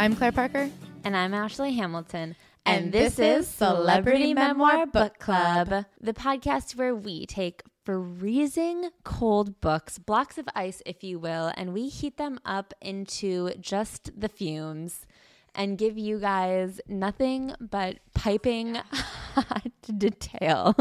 I'm Claire Parker. And I'm Ashley Hamilton. And And, this this, is Celebrity Memoir Book. Club, the podcast where we take freezing cold books, blocks of ice, if you will, and we heat them up into just the fumes and give you guys nothing but piping hot detail.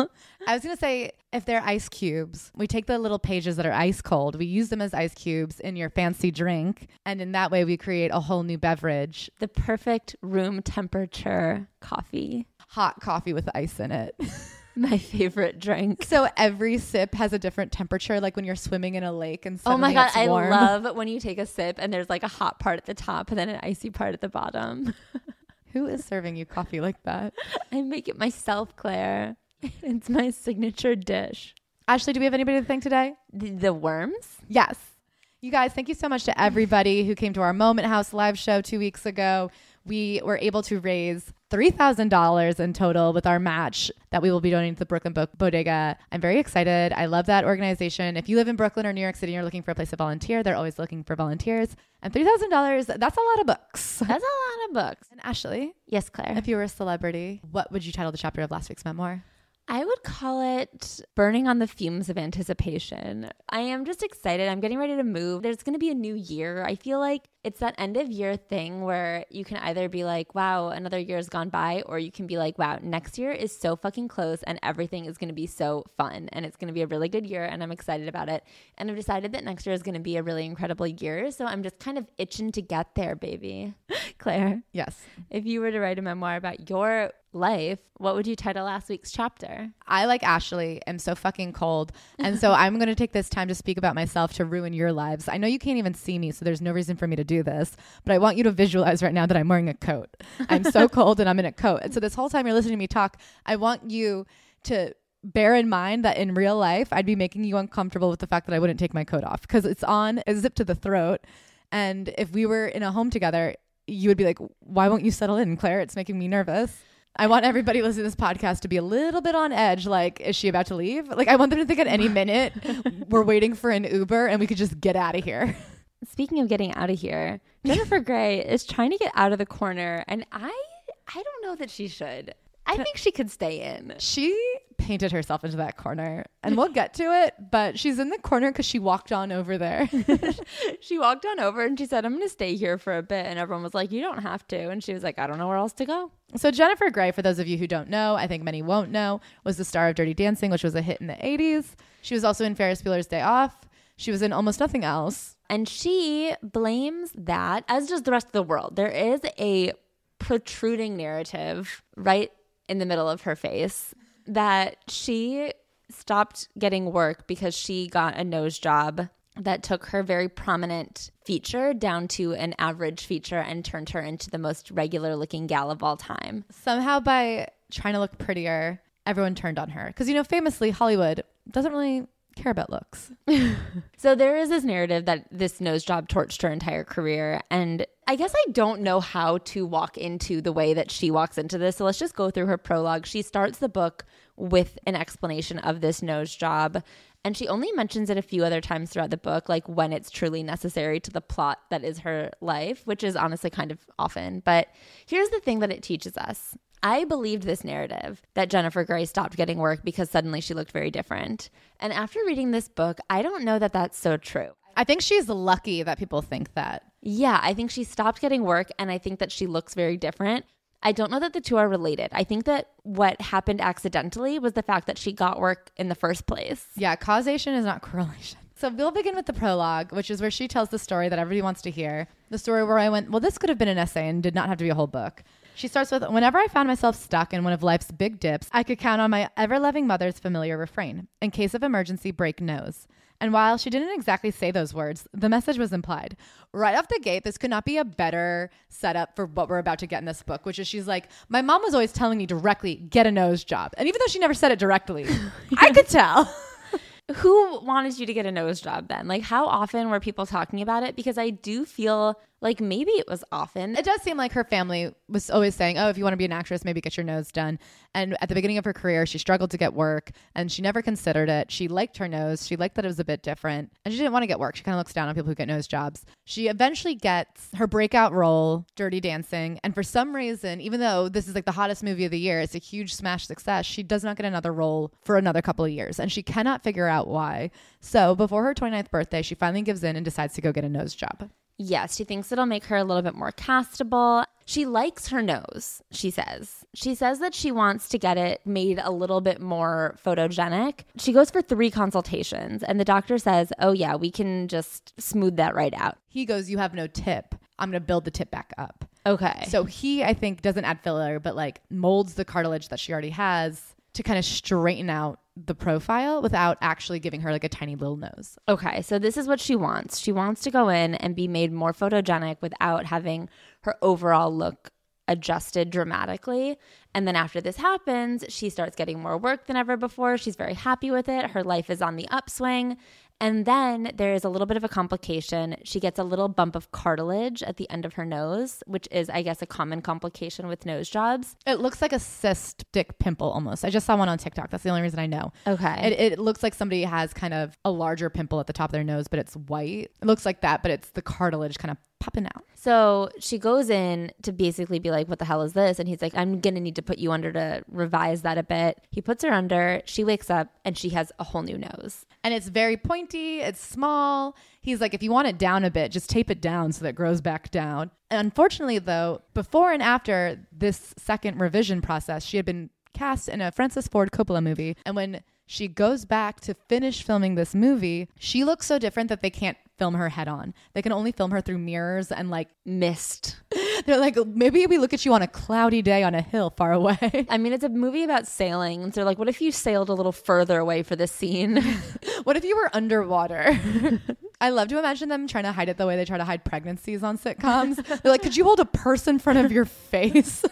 I was going to say, if they're ice cubes, we take the little pages that are ice cold, we use them as ice cubes in your fancy drink. And in that way, we create a whole new beverage The perfect room temperature coffee. hot coffee with ice in it. My favorite drink. so every sip has a different temperature, like when you're swimming in a lake and Oh my god, I love when you take a sip and there's like a hot part at the top and then an icy part at the bottom. Who is serving you coffee like that? I make it myself, Claire. It's my signature dish. Ashley, do we have anybody to thank today? The, the worms? Yes. You guys, thank you so much to everybody who came to our Moment House live show two weeks ago. We were able to raise $3,000 in total with our match that we will be donating to the Brooklyn Bo- Bodega. I'm very excited. I love that organization. If you live in Brooklyn or New York City and you're looking for a place to volunteer, they're always looking for volunteers. And $3,000, that's a lot of books. That's a lot of books. And Ashley, Yes, Claire. if you were a celebrity, what would you title the chapter of last week's memoir? I would call it burning on the fumes of anticipation. I am just excited. I'm getting ready to move. There's going to be a new year. I feel like it's that end of year thing where you can either be like, wow, another year has gone by, or you can be like, wow, next year is so fucking close and everything is going to be so fun and it's going to be a really good year and I'm excited about it. And I've decided that next year is going to be a really incredible year. So I'm just kind of itching to get there, baby. Claire, Yes. if you were to write a memoir about your life, what would you title last week's chapter? I like Ashley am so fucking cold. And so I'm going to take this time to speak about myself to ruin your lives. I know you can't even see me, so there's no reason for me to do this, but I want you to visualize right now that I'm wearing a coat. I'm so cold and I'm in a coat. And so this whole time you're listening to me talk, I want you to bear in mind that in real life, I'd be making you uncomfortable with the fact that I wouldn't take my coat off because it's on a zip to the throat. And if we were in a home together, you would be like, why won't you settle in, Claire? It's making me nervous. I want everybody listening to this podcast to be a little bit on edge. Like, is she about to leave? Like, I want them to think at any minute we're waiting for an Uber and we could just get out of here. Speaking of getting out of here, Jennifer Grey is trying to get out of the corner, and I I don't know that she should. I think she could stay in. She painted herself into that corner and we'll get to it, but she's in the corner because she walked on over there. She walked on over and she said, "I'm going to stay here for a bit," and everyone was like, "You don't have to," and she was like, "I don't know where else to go." so, Jennifer Grey, for those of you who don't know, I think many won't know, was the star of Dirty Dancing, which was a hit in the 80s. She was also in Ferris Bueller's Day Off. She was in almost nothing else. And she blames that, as does the rest of the world. There is a protruding narrative right in the middle of her face that she stopped getting work because she got a nose job that took her very prominent feature down to an average feature and turned her into the most regular looking gal of all time. Somehow, by trying to look prettier, everyone turned on her. Because, you know, famously, Hollywood doesn't really care about looks. So there is this narrative that this nose job torched her entire career. And I guess I don't know how to walk into the way that she walks into this. So let's just go through her prologue. She starts the book with an explanation of this nose job. And she only mentions it a few other times throughout the book, like when it's truly necessary to the plot that is her life, which is honestly kind of often. But here's the thing that it teaches us. I believed this narrative that Jennifer Grey stopped getting work because suddenly she looked very different. And after reading this book, I don't know that that's so true. I think she's lucky that people think that. Yeah, I think she stopped getting work and I think that she looks very different. I don't know that the two are related. I think that what happened accidentally was the fact that she got work in the first place. Yeah, causation is not correlation. So we'll begin with the prologue, which is where she tells the story that everybody wants to hear. The story where I went, well, this could have been an essay and did not have to be a whole book. She starts with Whenever I found myself stuck in one of life's big dips, I could count on my ever loving mother's familiar refrain In case of emergency, break nose. And while she didn't exactly say those words, the message was implied. Right off the gate, this could not be a better setup for what we're about to get in this book, which is she's like, My mom was always telling me directly, get a nose job. And even though she never said it directly, I could tell. Who wanted you to get a nose job then? Like, how often were people talking about it? Because I do feel Like maybe it was often. It does seem like her family was always saying, "Oh, if you want to be an actress, maybe get your nose done." And at the beginning of her career, she struggled to get work, and she never considered it. She liked her nose. She liked that it was a bit different, and she didn't want to get work. She kind of looks down on people who get nose jobs. She eventually gets her breakout role, Dirty Dancing, and for some reason, even though this is like the hottest movie of the year, it's a huge smash success. She does not get another role for another couple of years, and she cannot figure out why. So before her 29th birthday, she finally gives in and decides to go get a nose job. Yes, she thinks it'll make her a little bit more castable. She likes her nose, she says. She says that she wants to get it made a little bit more photogenic. She goes for three consultations, and the doctor says, Oh, yeah, we can just smooth that right out. He goes, You have no tip. I'm going to build the tip back up. Okay. So he, I think, doesn't add filler, but like molds the cartilage that she already has to kind of straighten out the profile without actually giving her like a tiny little nose. Okay, so this is what she wants. She wants to go in and be made more photogenic without having her overall look adjusted dramatically. And then after this happens, she starts getting more work than ever before. She's very happy with it. Her life is on the upswing. And then there is a little bit of a complication. She gets a little bump of cartilage at the end of her nose, which is, I guess, a common complication with nose jobs. It looks like a cystic pimple almost. I just saw one on TikTok. That's the only reason I know. Okay. It, it looks like somebody has kind of a larger pimple at the top of their nose, but it's white. It looks like that, but it's the cartilage kind of popping out. So she goes in to basically be like, What the hell is this? And he's like, I'm going to need to put you under to revise that a bit. He puts her under. She wakes up and she has a whole new nose. And it's very pointy, it's small. He's like, if you want it down a bit, just tape it down so that it grows back down. And unfortunately, though, before and after this second revision process, she had been cast in a Francis Ford Coppola movie. And when she goes back to finish filming this movie, she looks so different that they can't film her head on. They can only film her through mirrors and like Mist. they're like maybe we look at you on a cloudy day on a hill far away. I mean, it's a movie about sailing. So, they're like, what if you sailed a little further away for this scene? what if you were underwater? I love to imagine them trying to hide it the way they try to hide pregnancies on sitcoms. They're like, could you hold a purse in front of your face?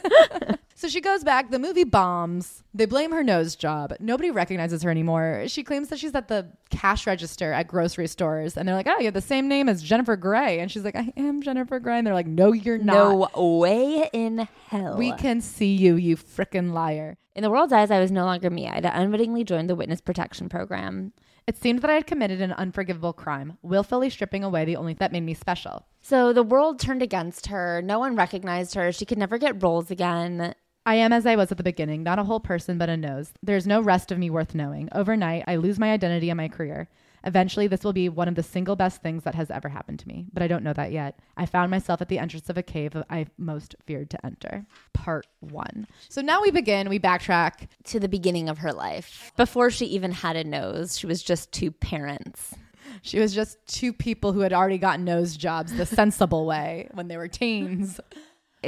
so she goes back. The movie bombs. They blame her nose job. Nobody recognizes her anymore. She claims that she's at the cash register at grocery stores. And they're like, oh, you have the same name as Jennifer Grey. And she's like, I am Jennifer Grey. And they're like, no, you're not. no way in hell. We can see you, you frickin' liar. In the world's eyes, I was no longer me. I had unwittingly joined the witness protection program. It seemed that I had committed an unforgivable crime, willfully stripping away the only thing that made me special. So the world turned against her. No one recognized her. She could never get roles again. I am as I was at the beginning, not a whole person, but a nose. There's no rest of me worth knowing. Overnight, I lose my identity and my career. Eventually, this will be one of the single best things that has ever happened to me, but I don't know that yet. I found myself at the entrance of a cave I most feared to enter. Part one. So now we begin, we backtrack. To the beginning of her life. Before she even had a nose, she was just two parents. She was just two people who had already gotten nose jobs the sensible way when they were teens.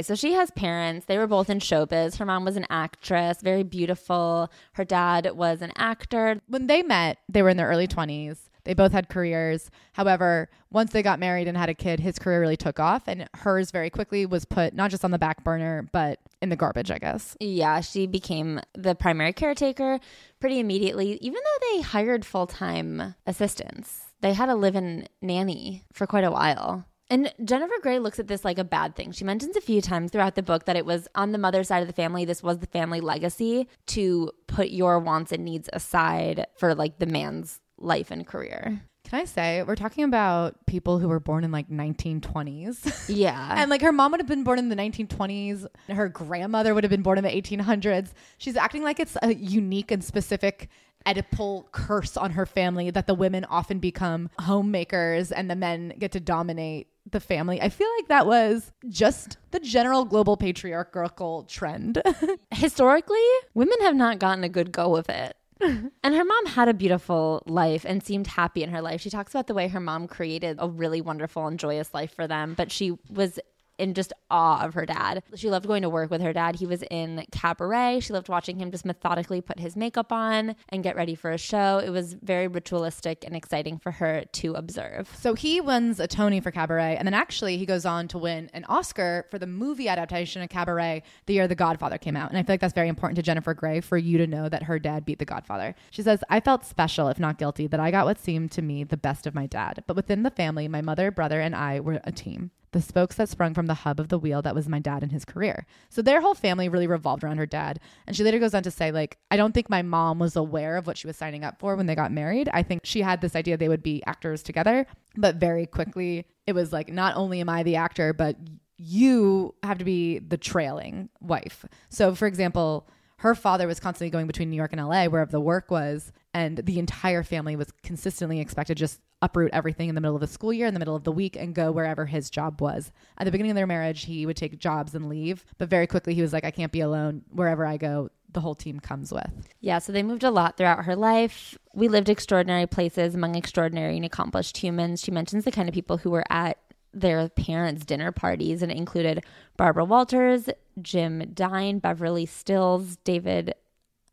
So she has parents. They were both in showbiz. Her mom was an actress, very beautiful. Her dad was an actor. When they met, they were in their early 20s. They both had careers. However, once they got married and had a kid, his career really took off, and hers very quickly was put not just on the back burner, but in the garbage, I guess. Yeah, she became the primary caretaker pretty immediately, even though they hired full time assistants. They had a live in nanny for quite a while. And Jennifer Grey looks at this like a bad thing. She mentions a few times throughout the book that it was on the mother's side of the family, this was the family legacy to put your wants and needs aside for like the man's life and career. Can I say, we're talking about people who were born in like 1920s. Yeah. and like her mom would have been born in the 1920s. Her grandmother would have been born in the 1800s. She's acting like it's a unique and specific Oedipal curse on her family that the women often become homemakers and the men get to dominate the family. I feel like that was just the general global patriarchal trend. Historically, women have not gotten a good go of it. and her mom had a beautiful life and seemed happy in her life. She talks about the way her mom created a really wonderful and joyous life for them, but she was in just awe of her dad. She loved going to work with her dad. He was in cabaret. She loved watching him just methodically put his makeup on and get ready for a show. It was very ritualistic and exciting for her to observe. So he wins a Tony for Cabaret, and then actually he goes on to win an Oscar for the movie adaptation of Cabaret the year The Godfather came out. And I feel like that's very important to Jennifer Grey for you to know that her dad beat The Godfather. She says, I felt special, if not guilty, that I got what seemed to me the best of my dad. But within the family, my mother, brother, and I were a team. The spokes that sprung from the hub of the wheel that was my dad and his career. So their whole family really revolved around her dad. And she later goes on to say, like, I don't think my mom was aware of what she was signing up for when they got married. I think she had this idea they would be actors together, but very quickly it was like, not only am I the actor, but you have to be the trailing wife. So, for example, her father was constantly going between New York and LA, wherever the work was, and the entire family was consistently expected to just uproot everything in the middle of the school year, in the middle of the week, and go wherever his job was. At the beginning of their marriage, he would take jobs and leave, but very quickly he was like, I can't be alone. Wherever I go, the whole team comes with. Yeah, so they moved a lot throughout her life. We lived extraordinary places among extraordinary and accomplished humans. She mentions the kind of people who were at their parents' dinner parties, and it included Barbara Walters, Jim Dine, Beverly Sills, David.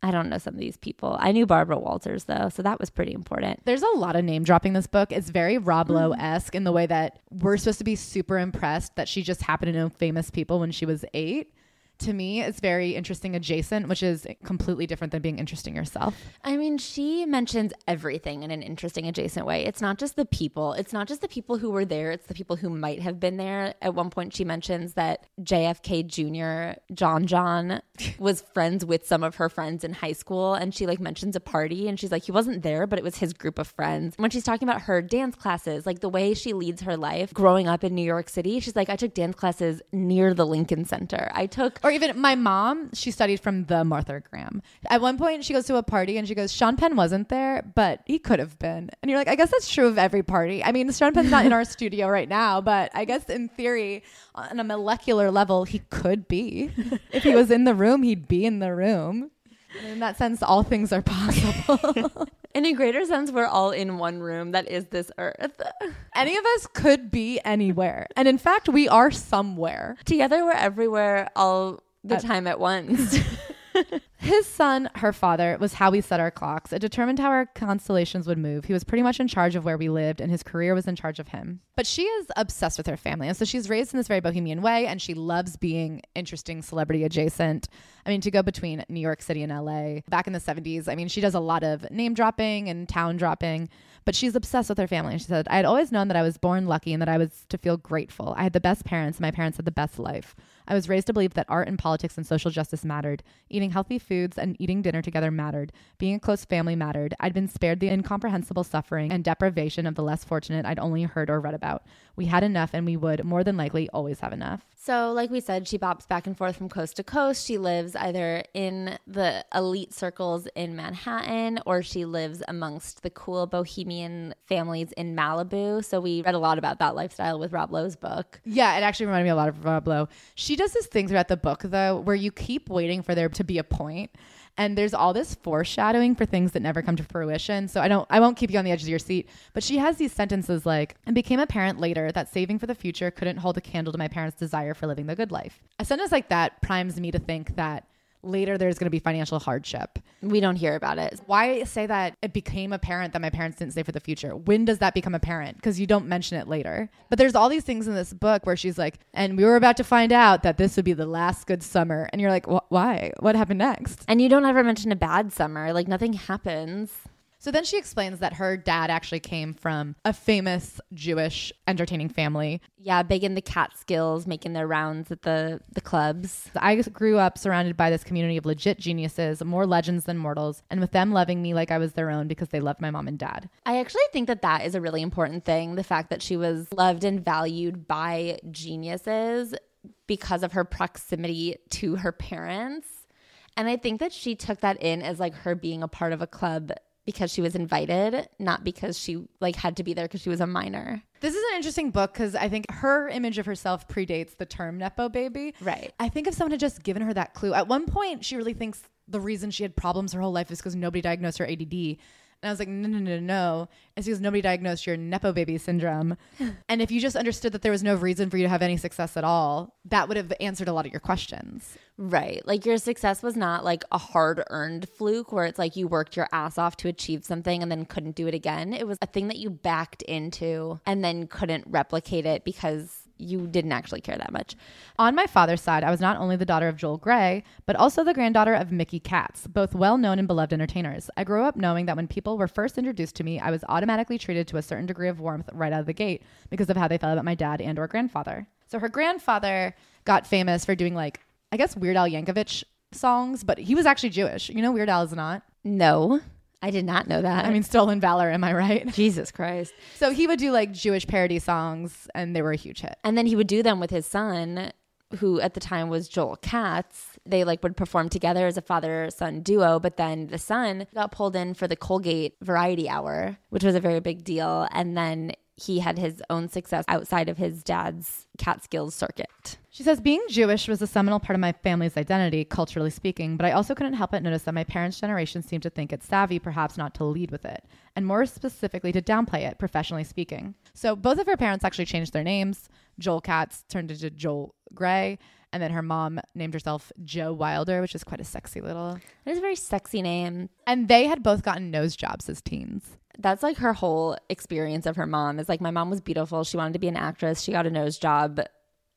I don't know some of these people. I knew Barbara Walters though, so that was pretty important. There's a lot of name dropping this book. It's very Rob mm. Lowe esque in the way that we're supposed to be super impressed that she just happened to know famous people when she was eight. To me, it's very interesting adjacent, which is completely different than being interesting yourself. I mean, she mentions everything in an interesting adjacent way. It's not just the people. It's not just the people who were there. It's the people who might have been there. At one point, she mentions that JFK Jr. John John was friends with some of her friends in high school, and she like mentions a party, and she's like, he wasn't there, but it was his group of friends. When she's talking about her dance classes, like the way she leads her life, growing up in New York City, she's like, I took dance classes near the Lincoln Center. I took Or even my mom, she studied from the Martha Graham. At one point, she goes to a party and she goes, Sean Penn wasn't there, but he could have been. And you're like, I guess that's true of every party. I mean, Sean Penn's not in our studio right now, but I guess in theory, on a molecular level, he could be. if he was in the room, he'd be in the room. In that sense, all things are possible. In a greater sense, we're all in one room that is this earth. Any of us could be anywhere. And in fact, we are somewhere. Together, we're everywhere all the time at once. His son, her father, was how we set our clocks. It determined how our constellations would move. He was pretty much in charge of where we lived, and his career was in charge of him. But she is obsessed with her family. And so she's raised in this very bohemian way, and she loves being interesting celebrity adjacent. I mean, to go between New York City and LA back in the 70s, I mean, she does a lot of name dropping and town dropping, but she's obsessed with her family. And she said, I had always known that I was born lucky and that I was to feel grateful. I had the best parents, and my parents had the best life. I was raised to believe that art and politics and social justice mattered. Eating healthy foods and eating dinner together mattered. Being a close family mattered. I'd been spared the incomprehensible suffering and deprivation of the less fortunate I'd only heard or read about. We had enough and we would, more than likely, always have enough. So, like we said, she bops back and forth from coast to coast. She lives either in the elite circles in Manhattan or she lives amongst the cool bohemian families in Malibu. So, we read a lot about that lifestyle with Rob Lowe's book. Yeah, it actually reminded me a lot of Rob Lowe. She does this thing throughout the book, though, where you keep waiting for there to be a point and there's all this foreshadowing for things that never come to fruition. So i don't i won't keep you on the edge of your seat but she has these sentences like and became apparent later that saving for the future couldn't hold a candle to my parents desire for living the good life. A sentence like that primes me to think that later there's going to be financial hardship We don't hear about it. why say that it became apparent that my parents didn't save for the future? When does that become apparent? Because you don't mention it later. But there's all these things in this book where she's like, and we were about to find out that this would be the last good summer. And you're like, why? What happened next? And you don't ever mention a bad summer. Like, nothing happens. So then she explains that her dad actually came from a famous Jewish entertaining family. Yeah, big in the Catskills, making their rounds at the, the clubs. I grew up surrounded by this community of legit geniuses, more legends than mortals, and with them loving me like I was their own because they loved my mom and dad. I actually think that that is a really important thing. The fact that she was loved and valued by geniuses because of her proximity to her parents. And I think that she took that in as like her being a part of a club because she was invited, not because she like had to be there because she was a minor. This is an interesting book because I think her image of herself predates the term Nepo baby. Right. I think if someone had just given her that clue, at one point, she really thinks the reason she had problems her whole life is because nobody diagnosed her ADD. And I was like, no, no, no, no. It's because nobody diagnosed your Nepo baby syndrome. and if you just understood that there was no reason for you to have any success at all, that would have answered a lot of your questions. Right. Like your success was not like a hard earned fluke where it's like you worked your ass off to achieve something and then couldn't do it again. It was a thing that you backed into and then couldn't replicate it because you didn't actually care that much. On my father's side, I was not only the daughter of Joel Grey, but also the granddaughter of Mickey Katz, both well known and beloved entertainers. I grew up knowing that when people were first introduced to me, I was automatically treated to a certain degree of warmth right out of the gate because of how they felt about my dad and or grandfather. So her grandfather got famous for doing like, I guess Weird Al Yankovic songs, but he was actually Jewish. You know Weird Al is not? No, I did not know that. I mean, Stolen Valor, am I right? Jesus Christ. So he would do like Jewish parody songs and they were a huge hit. And then he would do them with his son, who at the time was Joel Katz. They like would perform together as a father son duo, but then the son got pulled in for the Colgate Variety Hour, which was a very big deal. And then he had his own success outside of his dad's Catskills circuit. She says, being Jewish was a seminal part of my family's identity, culturally speaking, but I also couldn't help but notice that my parents' generation seemed to think it savvy, perhaps not to lead with it, and more specifically to downplay it, professionally speaking. So both of her parents actually changed their names. Joel Katz turned into Joel Grey, and then her mom named herself Jo Wilder, which is quite a sexy little. It is a very sexy name. And they had both gotten nose jobs as teens. That's like her whole experience of her mom. Is like my mom was beautiful. She wanted to be an actress. She got a nose job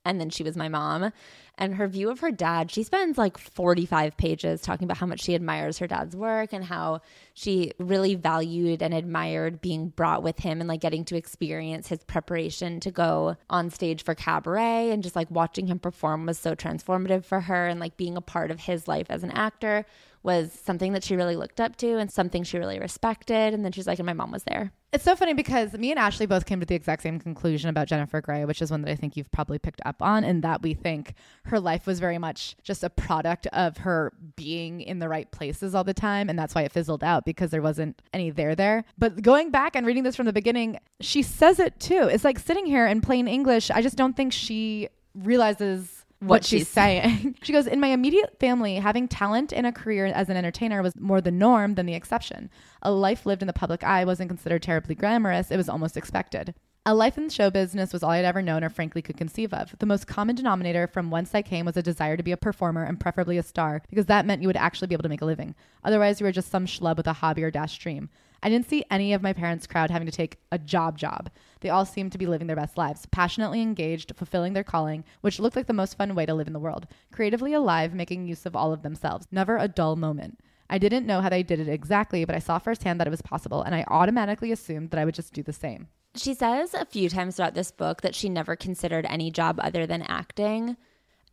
and then she was my mom. And her view of her dad, she spends like 45 pages talking about how much she admires her dad's work and how she really valued and admired being brought with him and like getting to experience his preparation to go on stage for cabaret and just like watching him perform was so transformative for her and like being a part of his life as an actor was something that she really looked up to and something she really respected. And then she's like, and my mom was there. It's so funny because me and Ashley both came to the exact same conclusion about Jennifer Grey, which is one that I think you've probably picked up on, and that we think her life was very much just a product of her being in the right places all the time. And that's why it fizzled out because there wasn't any there there. But going back and reading this from the beginning, she says it too. It's like sitting here in plain English. I just don't think she realizes what, what she's, she's saying. she goes, In my immediate family, having talent and a career as an entertainer was more the norm than the exception. A life lived in the public eye wasn't considered terribly glamorous, it was almost expected. A life in the show business was all I'd ever known or frankly could conceive of. The most common denominator from whence I came was a desire to be a performer and preferably a star, because that meant you would actually be able to make a living. Otherwise, you were just some schlub with a hobby or dash dream. I didn't see any of my parents' crowd having to take a job job. They all seemed to be living their best lives, passionately engaged, fulfilling their calling, which looked like the most fun way to live in the world, creatively alive, making use of all of themselves. Never a dull moment. I didn't know how they did it exactly, but I saw firsthand that it was possible, and I automatically assumed that I would just do the same. She says a few times throughout this book that she never considered any job other than acting.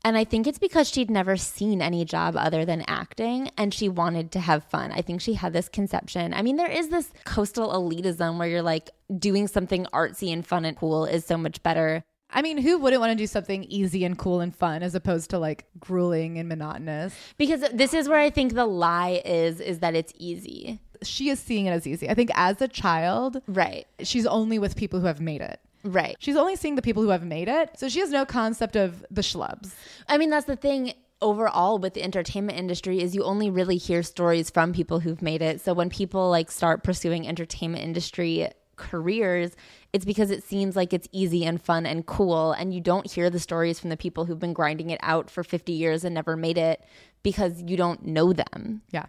And I think it's because she'd never seen any job other than acting and she wanted to have fun. I think she had this conception. I mean, there is this coastal elitism where you're like doing something artsy and fun and cool is so much better. I mean, who wouldn't want to do something easy and cool and fun as opposed to like grueling and monotonous? Because this is where I think the lie is is that it's easy. She is seeing it as easy. I think as a child, right. She's only with people who have made it. Right. She's only seeing the people who have made it. So she has no concept of the schlubs. I mean, that's the thing overall with the entertainment industry is you only really hear stories from people who've made it. So when people like start pursuing entertainment industry careers, it's because it seems like it's easy and fun and cool and you don't hear the stories from the people who've been grinding it out for 50 years and never made it because you don't know them. Yeah.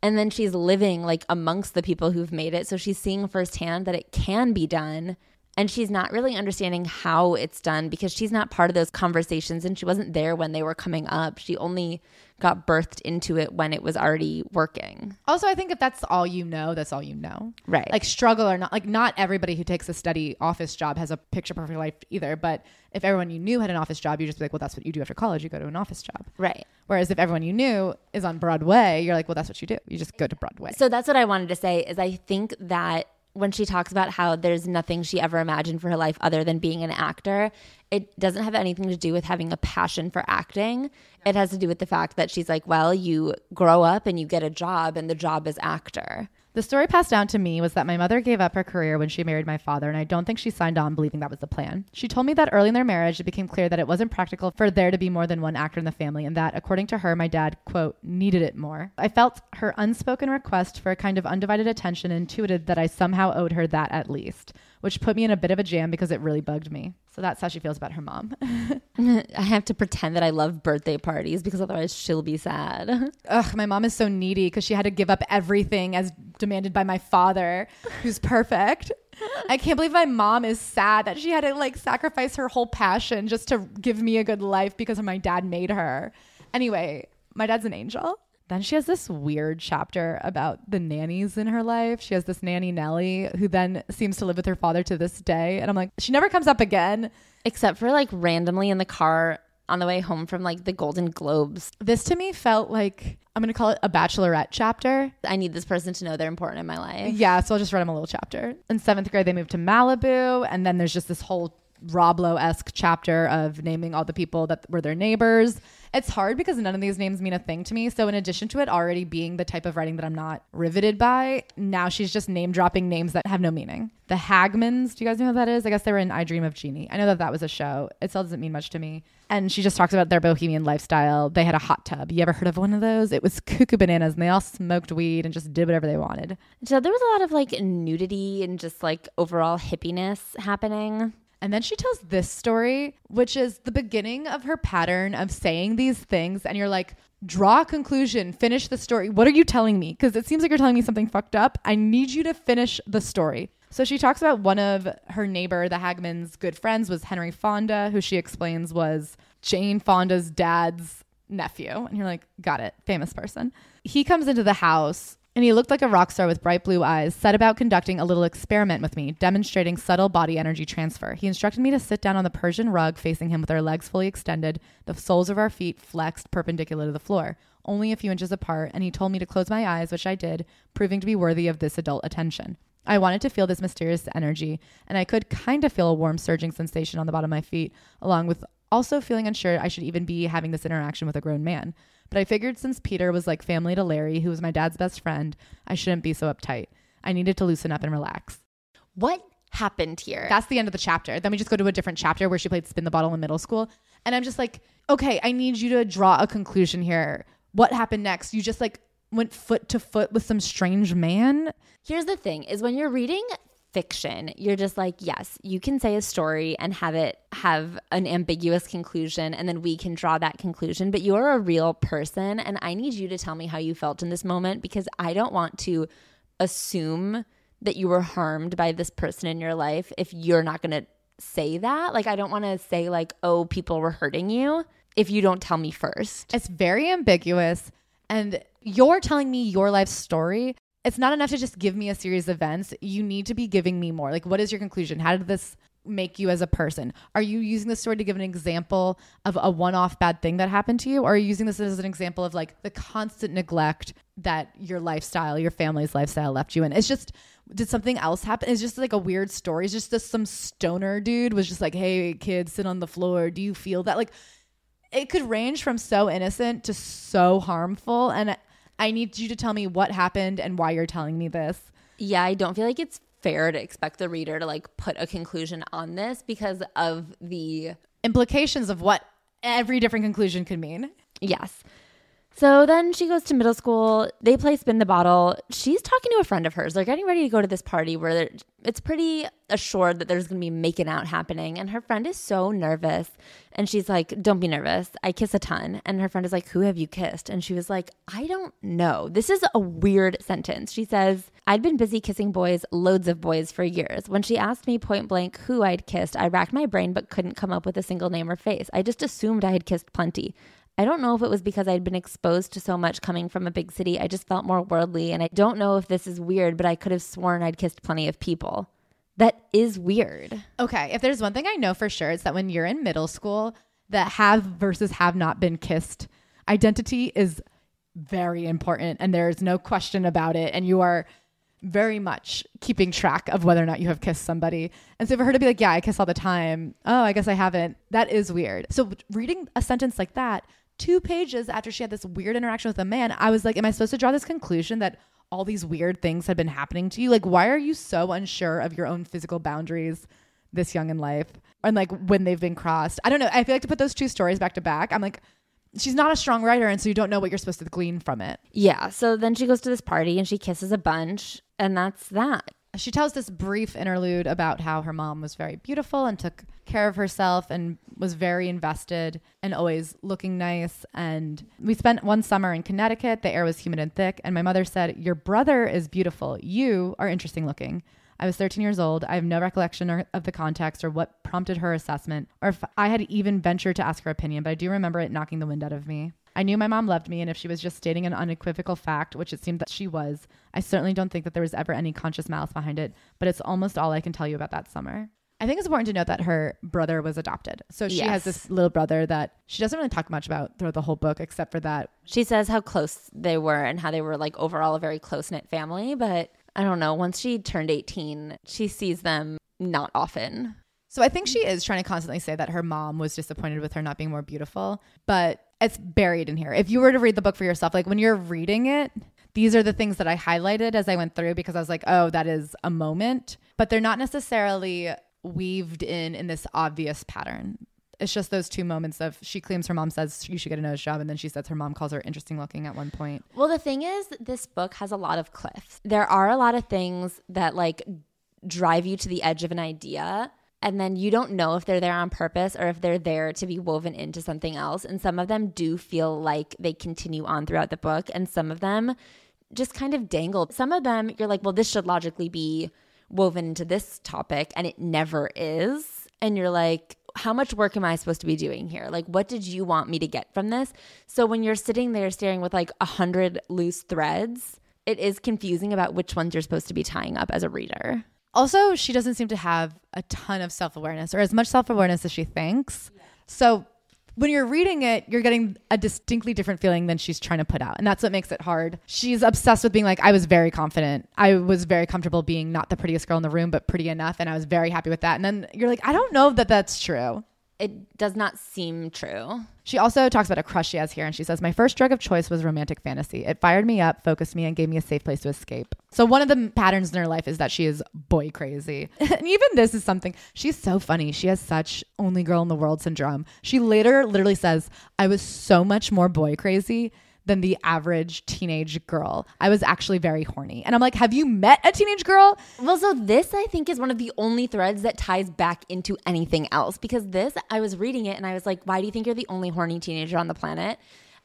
And then she's living like amongst the people who've made it. So she's seeing firsthand that it can be done and she's not really understanding how it's done because she's not part of those conversations and she wasn't there when they were coming up. She only got birthed into it when it was already working. Also, I think if that's all you know, that's all you know. Right. Like struggle or not, like not everybody who takes a steady office job has a picture perfect life either. But if everyone you knew had an office job, you just be like, well, that's what you do after college. You go to an office job. Right. Whereas if everyone you knew is on Broadway, you're like, well, that's what you do. You just go to Broadway. So that's what I wanted to say is I think that when she talks about how there's nothing she ever imagined for her life other than being an actor, it doesn't have anything to do with having a passion for acting. It has to do with the fact that she's like, well, you grow up and you get a job, and the job is actor. The story passed down to me was that my mother gave up her career when she married my father, and I don't think she signed on believing that was the plan. She told me that early in their marriage, it became clear that it wasn't practical for there to be more than one actor in the family, and that, according to her, my dad, quote, needed it more. I felt her unspoken request for a kind of undivided attention intuited that I somehow owed her that at least which put me in a bit of a jam because it really bugged me. So that's how she feels about her mom. I have to pretend that I love birthday parties because otherwise she'll be sad. Ugh, my mom is so needy because she had to give up everything as demanded by my father, who's perfect. I can't believe my mom is sad that she had to like sacrifice her whole passion just to give me a good life because my dad made her. Anyway, my dad's an angel. Then she has this weird chapter about the nannies in her life. She has this nanny Nellie who then seems to live with her father to this day. And I'm like, she never comes up again. Except for like randomly in the car on the way home from like the Golden Globes. This to me felt like I'm going to call it a bachelorette chapter. I need this person to know they're important in my life. Yeah, so I'll just write them a little chapter. In seventh grade, they moved to Malibu. And then there's just this whole Rob Lowe esque chapter of naming all the people that were their neighbors. It's hard because none of these names mean a thing to me. So, in addition to it already being the type of writing that I'm not riveted by, now she's just name dropping names that have no meaning. The Hagmans, do you guys know who that is? I guess they were in I Dream of Jeannie. I know that that was a show. It still doesn't mean much to me. And she just talks about their bohemian lifestyle. They had a hot tub. You ever heard of one of those? It was cuckoo bananas and they all smoked weed and just did whatever they wanted. So, there was a lot of like nudity and just like overall hippiness happening. And then she tells this story, which is the beginning of her pattern of saying these things. And you're like, draw a conclusion, finish the story. What are you telling me? Because it seems like you're telling me something fucked up. I need you to finish the story. So she talks about one of her neighbor, the Hagman's good friends, was Henry Fonda, who she explains was Jane Fonda's dad's nephew. And you're like, got it, famous person. He comes into the house and he looked like a rock star with bright blue eyes, set about conducting a little experiment with me, demonstrating subtle body energy transfer. He instructed me to sit down on the Persian rug facing him with our legs fully extended, the soles of our feet flexed perpendicular to the floor, only a few inches apart, and he told me to close my eyes, which I did, proving to be worthy of this adult attention. I wanted to feel this mysterious energy, and I could kind of feel a warm surging sensation on the bottom of my feet, along with also feeling unsure I should even be having this interaction with a grown man. But I figured since Peter was like family to Larry, who was my dad's best friend, I shouldn't be so uptight. I needed to loosen up and relax. What happened here? That's the end of the chapter. Then we just go to a different chapter where she played spin the bottle in middle school. And I'm just like, okay, I need you to draw a conclusion here. What happened next? You just like went foot to foot with some strange man. Here's the thing is when you're reading fiction, you're just like, yes, you can say a story and have it have an ambiguous conclusion, and then we can draw that conclusion. But you're a real person, and I need you to tell me how you felt in this moment because I don't want to assume that you were harmed by this person in your life if you're not going to say that. Like, I don't want to say, like, oh, people were hurting you if you don't tell me first. It's very ambiguous. And you're telling me your life story it's not enough to just give me a series of events. You need to be giving me more. Like, what is your conclusion? How did this make you as a person? Are you using this story to give an example of a one off bad thing that happened to you? Or are you using this as an example of like the constant neglect that your lifestyle, your family's lifestyle left you in? It's just, did something else happen? It's just like a weird story. It's just, just some stoner dude was just like, hey, kids, sit on the floor. Do you feel that? Like, it could range from so innocent to so harmful. And I need you to tell me what happened and why you're telling me this. Yeah, I don't feel like it's fair to expect the reader to like put a conclusion on this because of the implications of what every different conclusion could mean. Yes. So then she goes to middle school. They play spin the bottle. She's talking to a friend of hers. They're getting ready to go to this party where it's pretty assured that there's going to be making out happening. And her friend is so nervous. And she's like, Don't be nervous. I kiss a ton. And her friend is like, Who have you kissed? And she was like, I don't know. This is a weird sentence. She says, I'd been busy kissing boys, loads of boys for years. When she asked me point blank who I'd kissed, I racked my brain but couldn't come up with a single name or face. I just assumed I had kissed plenty. I don't know if it was because I'd been exposed to so much coming from a big city. I just felt more worldly. And I don't know if this is weird, but I could have sworn I'd kissed plenty of people. That is weird. Okay. If there's one thing I know for sure, it's that when you're in middle school, that have versus have not been kissed identity is very important. And there's no question about it. And you are very much keeping track of whether or not you have kissed somebody. And so for her to be like, yeah, I kiss all the time. Oh, I guess I haven't. That is weird. So reading a sentence like that two pages after she had this weird interaction with a man, I was like, Am I supposed to draw this conclusion that all these weird things had been happening to you? Like, why are you so unsure of your own physical boundaries this young in life? And like when they've been crossed. I don't know. I feel like to put those two stories back to back, I'm like, she's not a strong writer. And so you don't know what you're supposed to glean from it. Yeah. So then she goes to this party and she kisses a bunch. And that's that she tells this brief interlude about how her mom was very beautiful and took care of herself and was very invested and always looking nice. And we spent one summer in Connecticut. The air was humid and thick. And my mother said, Your brother is beautiful. You are interesting looking. I was 13 years old. I have no recollection of the context or what prompted her assessment, or if I had even ventured to ask her opinion, but I do remember it knocking the wind out of me. I knew my mom loved me, and if she was just stating an unequivocal fact, which it seemed that she was, I certainly don't think that there was ever any conscious malice behind it, but it's almost all I can tell you about that summer. I think it's important to note that her brother was adopted. So she Yes. has this little brother that she doesn't really talk much about throughout the whole book, except for that She says how close they were and how they were like overall a very close knit family. But I don't know. Once she turned 18, she sees them not often. So I think she mm. is trying to constantly say that her mom was disappointed with her not being more beautiful, but it's buried in here. If you were to read the book for yourself, like when you're reading it, these are the things that I highlighted as I went through because I was like, oh, that is a moment, but they're not necessarily weaved in in this obvious pattern. It's just those two moments of she claims her mom says you should get a nose job, and then she says her mom calls her interesting looking at one point. Well, the thing is, this book has a lot of cliffs. There are a lot of things that like drive you to the edge of an idea. And then you don't know if they're there on purpose or if they're there to be woven into something else. And some of them do feel like they continue on throughout the book. And some of them just kind of dangle. Some of them, you're like, well, this should logically be woven into this topic. And it never is. And you're like, how much work am I supposed to be doing here? Like, what did you want me to get from this? So when you're sitting there staring with like a hundred loose threads, it is confusing about which ones you're supposed to be tying up as a reader. Also, she doesn't seem to have a ton of self awareness or as much self awareness as she thinks. So when you're reading it, you're getting a distinctly different feeling than she's trying to put out. And that's what makes it hard. She's obsessed with being like, I was very confident. I was very comfortable being not the prettiest girl in the room, but pretty enough. And I was very happy with that. And then you're like, I don't know that that's true. It does not seem true. She also talks about a crush she has here, and she says, My first drug of choice was romantic fantasy. It fired me up, focused me, and gave me a safe place to escape. So, one of the patterns in her life is that she is boy crazy. and even this is something, she's so funny. She has such only girl in the world syndrome. She later literally says, I was so much more boy crazy than the average teenage girl. I was actually very horny. And I'm like, Have you met a teenage girl? Well, so this I think is one of the only threads that ties back into anything else because this, I was reading it and I was like, why do you think you're the only horny teenager on the planet?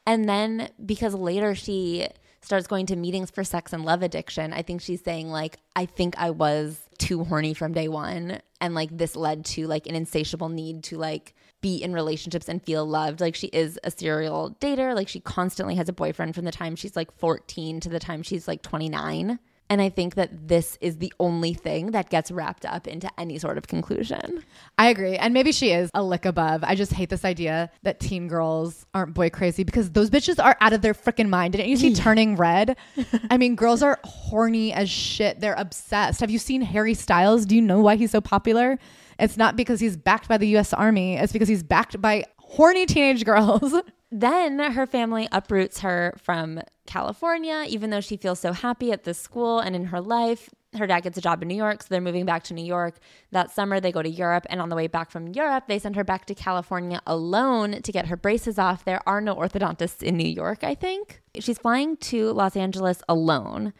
And then because later she starts going to meetings for sex and love addiction, I think she's saying, like, I think I was too horny from day one. And like this led to like an insatiable need to like be in relationships and feel loved. Like she is a serial dater. Like she constantly has a boyfriend from the time she's like 14 to the time she's like 29. And I think that this is the only thing that gets wrapped up into any sort of conclusion. I agree. And maybe she is a lick above. I just hate this idea that teen girls aren't boy crazy because those bitches are out of their freaking mind. Didn't you see Turning Red? I mean, girls are horny as shit. They're obsessed. Have you seen Harry Styles? Do you know why he's so popular? It's not because he's backed by the US Army, it's because he's backed by horny teenage girls. Then her family uproots her from California, even though she feels so happy at this school and in her life. Her dad gets a job in New York, so they're moving back to New York. That summer, they go to Europe, and on the way back from Europe, they send her back to California alone to get her braces off. There are no orthodontists in New York, I think. She's flying to Los Angeles alone,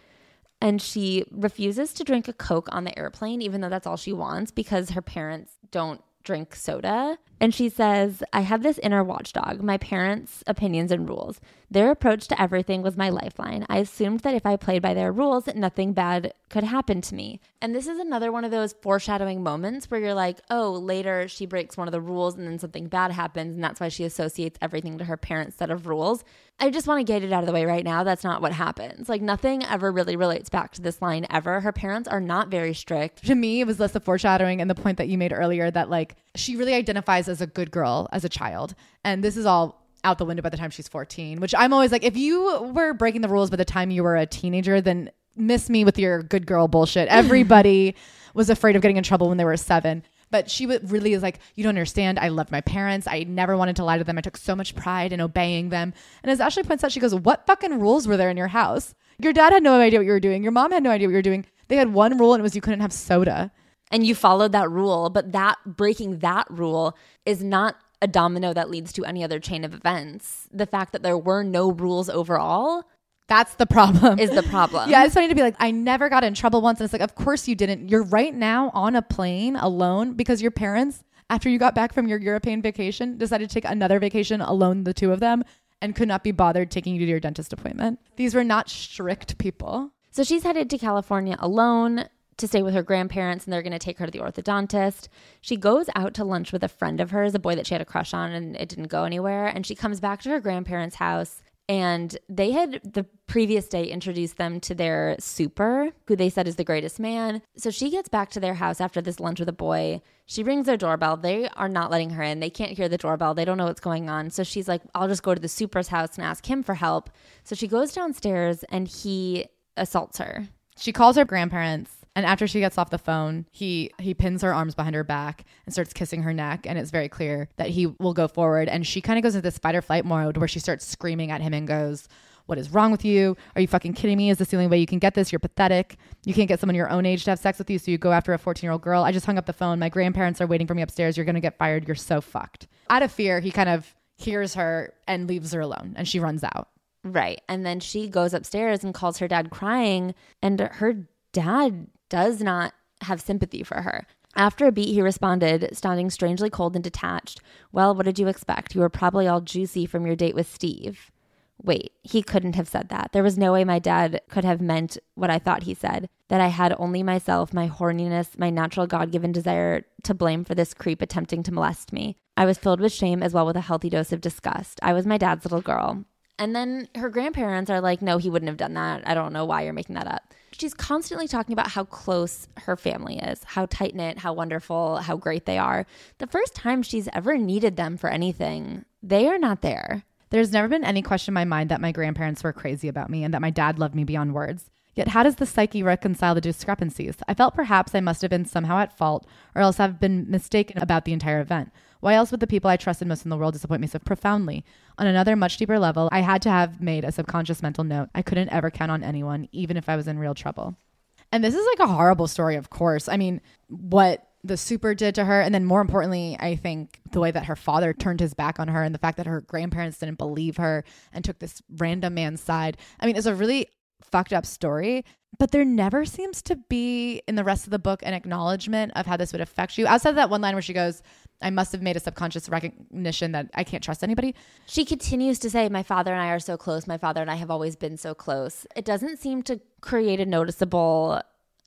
and she refuses to drink a Coke on the airplane, even though that's all she wants, because her parents don't drink soda. And she says, I have this inner watchdog, my parents' opinions and rules. Their approach to everything was my lifeline. I assumed that if I played by their rules, nothing bad could happen to me. And this is another one of those foreshadowing moments where you're like, oh, later she breaks one of the rules and then something bad happens. And that's why she associates everything to her parents' set of rules. I just want to get it out of the way right now. That's not what happens. Like, nothing ever really relates back to this line ever. Her parents are not very strict. to me, it was less the foreshadowing and the point that you made earlier that like she really identifies as a good girl as a child. And this is all out the window by the time she's 14, which I'm always like, if you were breaking the rules by the time you were a teenager, then miss me with your good girl bullshit. Everybody was afraid of getting in trouble when they were seven. But she really is like, you don't understand. I loved my parents. I never wanted to lie to them. I took so much pride in obeying them. And as Ashley points out, she goes, What fucking rules were there in your house? Your dad had no idea what you were doing. Your mom had no idea what you were doing. They had one rule and it was you couldn't have soda. And you followed that rule, but that breaking that rule is not a domino that leads to any other chain of events. The fact that there were no rules overall That's the problem. is the problem. yeah, it's funny to be like, I never got in trouble once. And it's like, of course you didn't. You're right now on a plane alone because your parents, after you got back from your European vacation, decided to take another vacation alone, the two of them, and could not be bothered taking you to your dentist appointment. These were not strict people. So she's headed to California alone to stay with her grandparents and they're going to take her to the orthodontist. She goes out to lunch with a friend of hers, a boy that she had a crush on, and it didn't go anywhere. And she comes back to her grandparents' house and they had the previous day introduced them to their super, who they said is the greatest man. So she gets back to their house after this lunch with a boy. She rings their doorbell. They are not letting her in. They can't hear the doorbell. They don't know what's going on. So she's like, I'll just go to the super's house and ask him for help. So she goes downstairs and he assaults her. She calls her grandparents and after she gets off the phone, he he pins her arms behind her back and starts kissing her neck. And it's very clear that he will go forward. And she kind of goes into this fight or flight mode where she starts screaming at him and goes, What is wrong with you? Are you fucking kidding me? Is this the only way you can get this? You're pathetic. You can't get someone your own age to have sex with you, so you go after a 14 year old girl. I just hung up the phone. My grandparents are waiting for me upstairs. You're gonna get fired. You're so fucked. Out of fear, he kind of hears her and leaves her alone and she runs out. Right. And then she goes upstairs and calls her dad crying, and her dad does not have sympathy for her. After a beat, he responded, sounding strangely cold and detached. Well, what did you expect? You were probably all juicy from your date with Steve. Wait, he couldn't have said that. There was no way my dad could have meant what I thought he said that I had only myself, my horniness, my natural God given desire to blame for this creep attempting to molest me. I was filled with shame as well with a healthy dose of disgust. I was my dad's little girl. And then her grandparents are like, no, he wouldn't have done that. I don't know why you're making that up. She's constantly talking about how close her family is, how tight knit, how wonderful, how great they are. The first time she's ever needed them for anything, they are not there. There's never been any question in my mind that my grandparents were crazy about me and that my dad loved me beyond words. Yet, how does the psyche reconcile the discrepancies? I felt perhaps I must have been somehow at fault, or else have been mistaken about the entire event. Why else would the people I trusted most in the world disappoint me so profoundly? On another, much deeper level, I had to have made a subconscious mental note. I couldn't ever count on anyone, even if I was in real trouble. And this is like a horrible story, of course. I mean, what the super did to her. And then more importantly, I think the way that her father turned his back on her and the fact that her grandparents didn't believe her and took this random man's side. I mean, it's a really fucked up story, but there never seems to be in the rest of the book an acknowledgement of how this would affect you. Outside of that one line where she goes, I must have made a subconscious recognition that I can't trust anybody. She continues to say, My father and I are so close. My father and I have always been so close. It doesn't seem to create a noticeable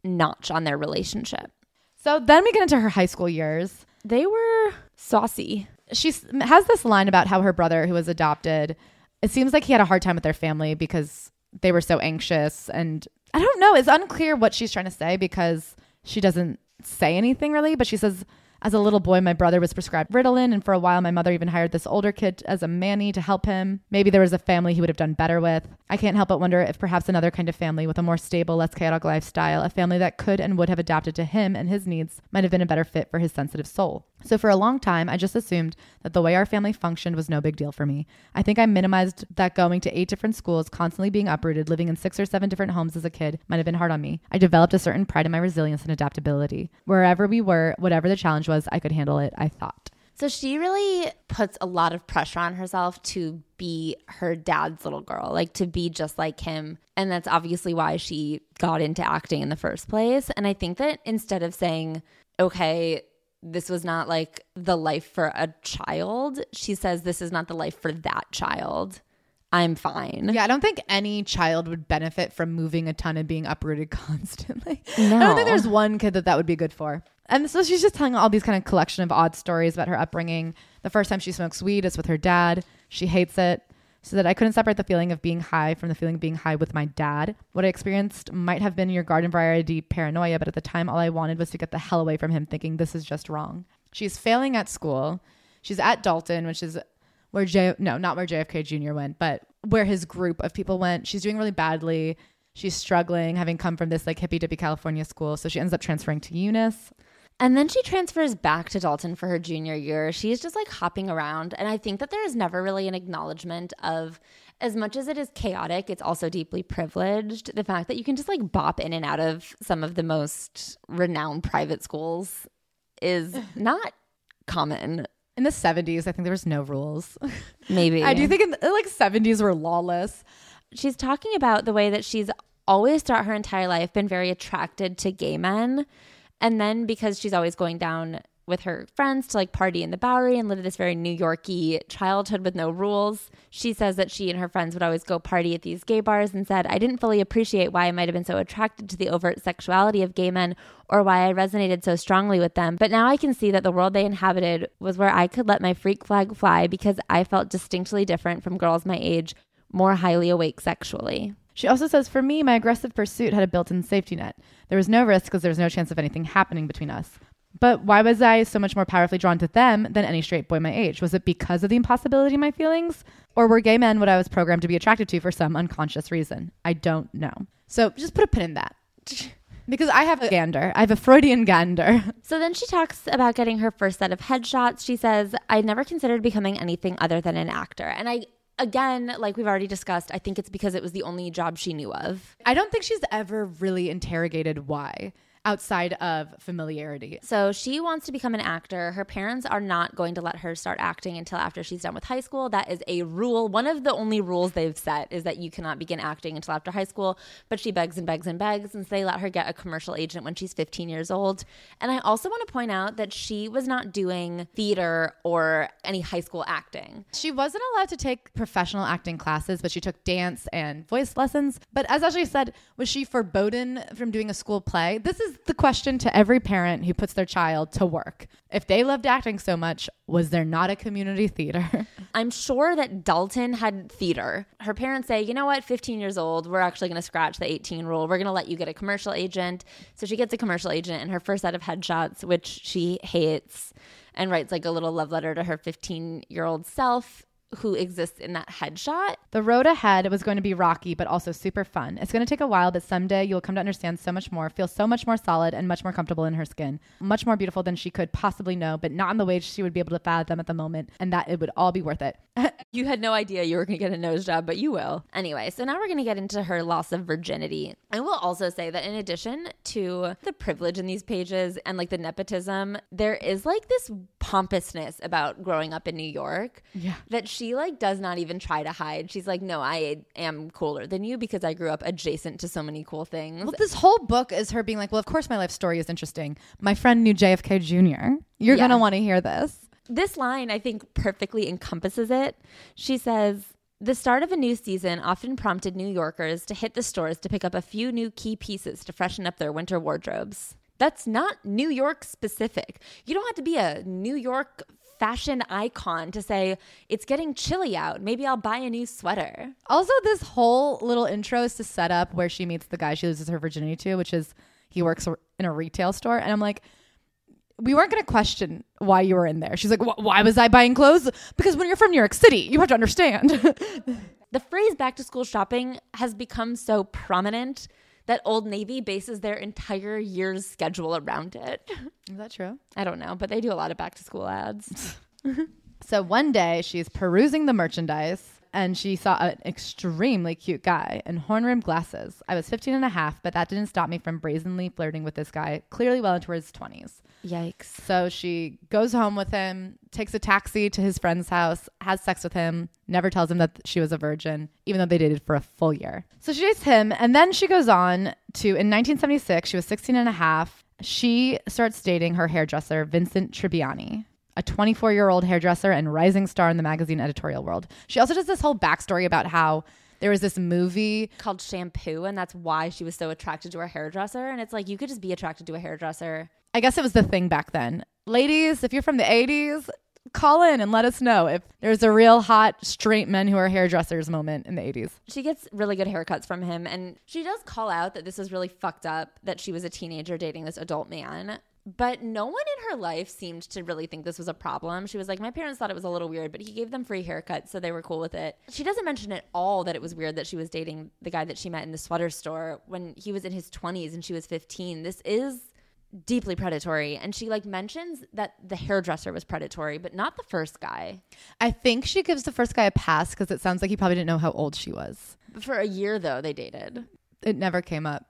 notch on their relationship. So then we get into her high school years. They were saucy. She has this line about how her brother, who was adopted, it seems like he had a hard time with their family because they were so anxious. And I don't know, it's unclear what she's trying to say because she doesn't say anything really, but she says, as a little boy, my brother was prescribed Ritalin, and for a while, my mother even hired this older kid as a manny to help him. Maybe there was a family he would have done better with. I can't help but wonder if perhaps another kind of family with a more stable, less chaotic lifestyle, a family that could and would have adapted to him and his needs, might have been a better fit for his sensitive soul. So for a long time, I just assumed that the way our family functioned was no big deal for me. I think I minimized that going to eight different schools, constantly being uprooted, living in six or seven different homes as a kid might have been hard on me. I developed a certain pride in my resilience and adaptability. Wherever we were, whatever the challenge was, I could handle it, I thought. So she really puts a lot of pressure on herself to be her dad's little girl, like to be just like him. And that's obviously why she got into acting in the first place. And I think that instead of saying, okay, this was not like the life for a child. She says this is not the life for that child. I'm fine. Yeah, I don't think any child would benefit from moving a ton and being uprooted constantly. No. I don't think there's one kid that that would be good for. And so she's just telling all these kind of collection of odd stories about her upbringing. The first time she smokes weed is with her dad. She hates it so that I couldn't separate the feeling of being high from the feeling of being high with my dad. What I experienced might have been your garden variety paranoia, but at the time, all I wanted was to get the hell away from him, thinking this is just wrong. She's failing at school. She's at Dalton, which is where J no, not where JFK Jr. went, but where his group of people went. She's doing really badly. She's struggling, having come from this like hippy dippy California school. So she ends up transferring to Eunice. And then she transfers back to Dalton for her junior year. She's just like hopping around. And I think that there is never really an acknowledgement of, as much as it is chaotic, it's also deeply privileged. The fact that you can just like bop in and out of some of the most renowned private schools is not common. In the 70s, I think there was no rules. Maybe. I do think in the like 70s were lawless. She's talking about the way that she's always throughout her entire life been very attracted to gay men and then because she's always going down with her friends to like party in the Bowery and live this very New Yorky childhood with no rules. She says that she and her friends would always go party at these gay bars and said, I didn't fully appreciate why I might have been so attracted to the overt sexuality of gay men or why I resonated so strongly with them. But now I can see that the world they inhabited was where I could let my freak flag fly because I felt distinctly different from girls my age, more highly awake sexually. She also says, For me, my aggressive pursuit had a built in safety net. There was no risk because there was no chance of anything happening between us. But why was I so much more powerfully drawn to them than any straight boy my age? Was it because of the impossibility of my feelings? Or were gay men what I was programmed to be attracted to for some unconscious reason? I don't know. So just put a pin in that. Because I have a gander. I have a Freudian gander. So then she talks about getting her first set of headshots. She says, I never considered becoming anything other than an actor. And I, again, like we've already discussed, I think it's because it was the only job she knew of. I don't think she's ever really interrogated why outside of familiarity. So she wants to become an actor. Her parents are not going to let her start acting until after she's done with high school. That is a rule. One of the only rules they've set is that you cannot begin acting until after high school. But she begs and begs and begs, and so they let her get a commercial agent when she's 15 years old. And I also want to point out that she was not doing theater or any high school acting. She wasn't allowed to take professional acting classes, but she took dance and voice lessons. But as Ashley said, was she forbidden from doing a school play? This is the question to every parent who puts their child to work. If they loved acting so much, was there not a community theater? I'm sure that Dalton had theater. Her parents say, you know what, 15 years old, we're actually going to scratch the 18 rule. We're going to let you get a commercial agent. So she gets a commercial agent and her first set of headshots, which she hates, and writes like a little love letter to her 15 year old self who exists in that headshot. The road ahead was going to be rocky, but also super fun. It's going to take a while, but someday you'll come to understand so much more, feel so much more solid and much more comfortable in her skin. Much more beautiful than she could possibly know, but not in the way she would be able to fathom at the moment, and that it would all be worth it. you had no idea you were going to get a nose job, but you will. Anyway, so now we're going to get into her loss of virginity. I will also say that in addition to the privilege in these pages and like the nepotism, there is like this pompousness about growing up in New York Yeah. that she like does not even try to hide. She's like, "No, I am cooler than you because I grew up adjacent to so many cool things." Well, this whole book is her being like, well, of course my life story is interesting. My friend knew JFK Jr. You're Yeah. going to want to hear this. this line, I think, perfectly encompasses it. She says, the start of a new season often prompted New Yorkers to hit the stores to pick up a few new key pieces to freshen up their winter wardrobes. That's not New York specific. You don't have to be a New York fashion icon to say, it's getting chilly out. Maybe I'll buy a new sweater. Also, this whole little intro is to set up where she meets the guy she loses her virginity to, which is he works in a retail store. And I'm like, we weren't going to question why you were in there. She's like, why was I buying clothes? Because when you're from New York City, you have to understand. The phrase back to school shopping has become so prominent that Old Navy bases their entire year's schedule around it. is that true? I don't know, but they do a lot of back to school ads. So one day she's perusing the merchandise and she saw an extremely cute guy in horn rimmed glasses. I was 15 and a half, but that didn't stop me from brazenly flirting with this guy, clearly well into his 20s. Yikes. So she goes home with him, takes a taxi to his friend's house, has sex with him, never tells him that she was a virgin, even though they dated for a full year. So she dates him, and then she goes on to, in 1976, she was 16 and a half. She starts dating her hairdresser, Vincent Tribbiani, a 24 year old hairdresser and rising star in the magazine editorial world. She also does this whole backstory about how there was this movie Called shampoo, and that's why she was so attracted to her hairdresser. And it's like you could just be attracted to a hairdresser. I guess it was the thing back then. Ladies, if you're from the 80s, call in and let us know if there's a real hot straight men who are hairdressers moment in the 80s. She gets really good haircuts from him, and she does call out that this was really fucked up that she was a teenager dating this adult man. But no one in her life seemed to really think this was a problem. She was like, My parents thought it was a little weird, but he gave them free haircuts, so they were cool with it. She doesn't mention at all that it was weird that she was dating the guy that she met in the sweater store when he was in his 20s and she was 15. This is deeply predatory. And she like mentions that the hairdresser was predatory, but not the first guy. I think she gives the first guy a pass because it sounds like he probably didn't know how old she was. For a year, though, they dated. It never came up.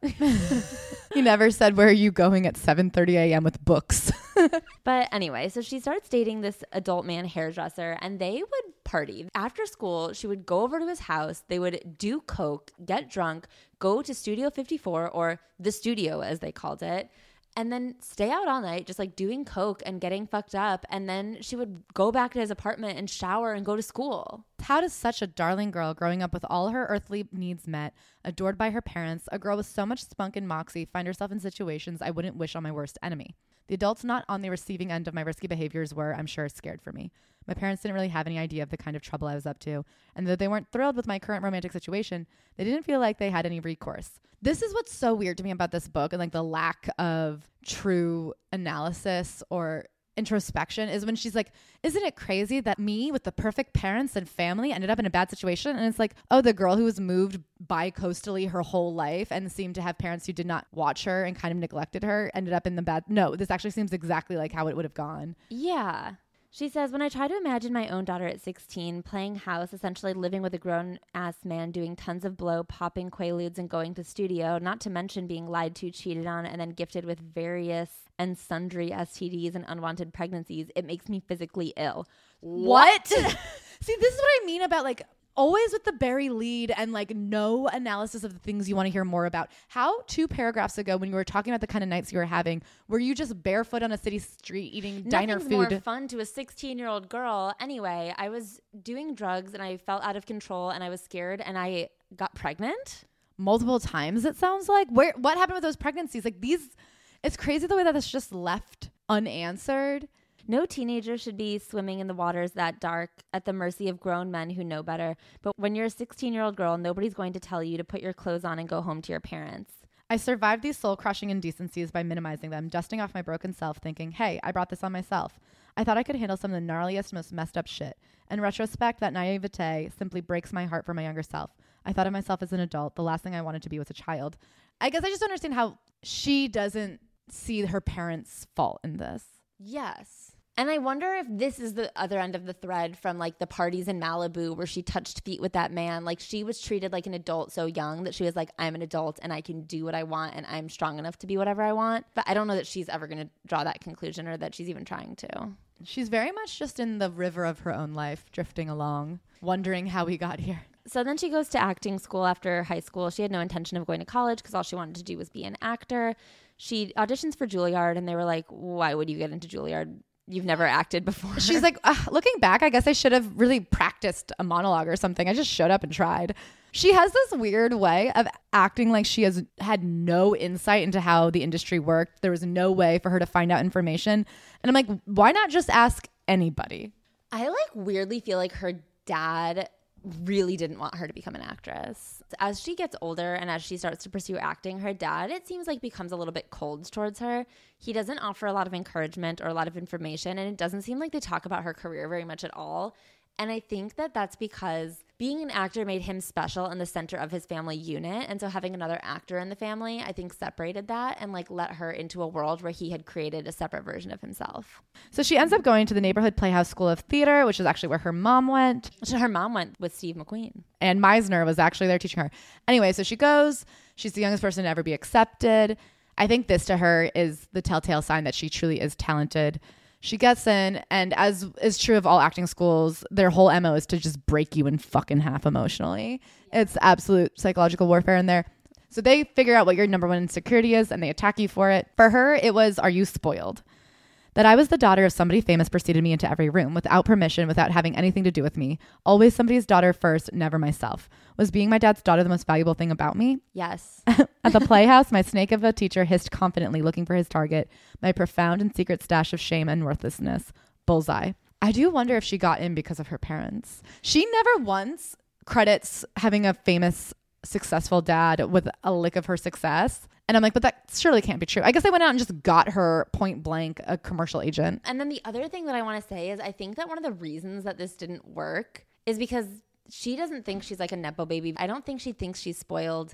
he never said, "Where are you going at 7:30 a.m. with books?" But anyway, so she starts dating this adult man hairdresser and they would party. After school, she would go over to his house. They would do coke, get drunk, go to Studio 54 or the studio as they called it. and then stay out all night, just like doing coke and getting fucked up. And then she would go back to his apartment and shower and go to school. How does such a darling girl growing up with all her earthly needs met, adored by her parents, a girl with so much spunk and moxie, find herself in situations I wouldn't wish on my worst enemy? The adults not on the receiving end of my risky behaviors were, I'm sure, scared for me. My parents didn't really have any idea of the kind of trouble I was up to, and though they weren't thrilled with my current romantic situation, they didn't feel like they had any recourse. This is what's so weird to me about this book and like the lack of true analysis or introspection is when she's like, Isn't it crazy that me with the perfect parents and family ended up in a bad situation? And it's like, Oh, the girl who was moved bi coastally her whole life and seemed to have parents who did not watch her and kind of neglected her ended up in the bad. No, this actually seems exactly like how it would have gone. Yeah. She says, When I try to imagine my own daughter at 16 playing house, essentially living with a grown ass man, doing tons of blow, popping quaaludes, and going to studio, not to mention being lied to, cheated on, and then gifted with various and sundry STDs and unwanted pregnancies, it makes me physically ill. What? See, this is what I mean about like always with the Barry lead and like no analysis of the things you want to hear more about. How two paragraphs ago, when you were talking about the kind of nights you were having, were you just barefoot on a city street eating diner Nothing's food? more fun to a 16 year old girl. Anyway, I was doing drugs and I felt out of control and I was scared and I got pregnant. multiple times it sounds like where what happened with those pregnancies like these it's crazy the way that it's just left unanswered No teenager should be swimming in the waters that dark at the mercy of grown men who know better. But when you're a 16 year old girl, nobody's going to tell you to put your clothes on and go home to your parents. i survived these soul-crushing indecencies by minimizing them dusting off my broken self thinking hey i brought this on myself i thought i could handle some of the gnarliest most messed up shit in retrospect that naivete simply breaks my heart for my younger self i thought of myself as an adult the last thing i wanted to be was a child i guess i just don't understand how she doesn't see her parents fault in this Yes. And I wonder if this is the other end of the thread from like the parties in Malibu where she touched feet with that man. Like she was treated like an adult so young that she was like, I'm an adult and I can do what I want and I'm strong enough to be whatever I want. But I don't know that she's ever going to draw that conclusion or that she's even trying to. She's very much just in the river of her own life, drifting along, wondering how we got here. So then she goes to acting school after high school. She had no intention of going to college because all she wanted to do was be an actor. She auditions for Juilliard and they were like, Why would you get into Juilliard? You've never acted before. She's like, "Ugh, looking back, I guess I should have really practiced a monologue or something. I just showed up and tried. She has this weird way of acting like she has had no insight into how the industry worked. There was no way for her to find out information. And I'm like, why not just ask anybody? I like weirdly feel like her dad really didn't want her to become an actress. As she gets older and as she starts to pursue acting, her dad, it seems like, becomes a little bit cold towards her. He doesn't offer a lot of encouragement or a lot of information, and it doesn't seem like they talk about her career very much at all. And I think that that's because being an actor made him special in the center of his family unit. And so having another actor in the family, I think separated that and like let her into a world where he had created a separate version of himself. So she ends up going to the neighborhood Playhouse School of Theater, which is actually where her mom went. So her mom went with Steve McQueen. and Meisner was actually there teaching her. Anyway, so she goes. She's the youngest person to ever be accepted. I think this to her is the telltale sign that she truly is talented. She gets in, and as is true of all acting schools, their whole MO is to just break you in fucking half emotionally. It's absolute psychological warfare in there. So they figure out what your number one insecurity is and they attack you for it. For her, it was, Are you spoiled? That I was the daughter of somebody famous preceded me into every room without permission, without having anything to do with me. Always somebody's daughter first, never myself. Was being my dad's daughter the most valuable thing about me? Yes. At the playhouse, my snake of a teacher hissed confidently, looking for his target, my profound and secret stash of shame and worthlessness. Bullseye. I do wonder if she got in because of her parents. She never once credits having a famous, successful dad with a lick of her success. And I'm like, but that surely can't be true. I guess I went out and just got her point blank a commercial agent. And then the other thing that I want to say is I think that one of the reasons that this didn't work is because she doesn't think she's like a Nepo baby. I don't think she thinks she's spoiled.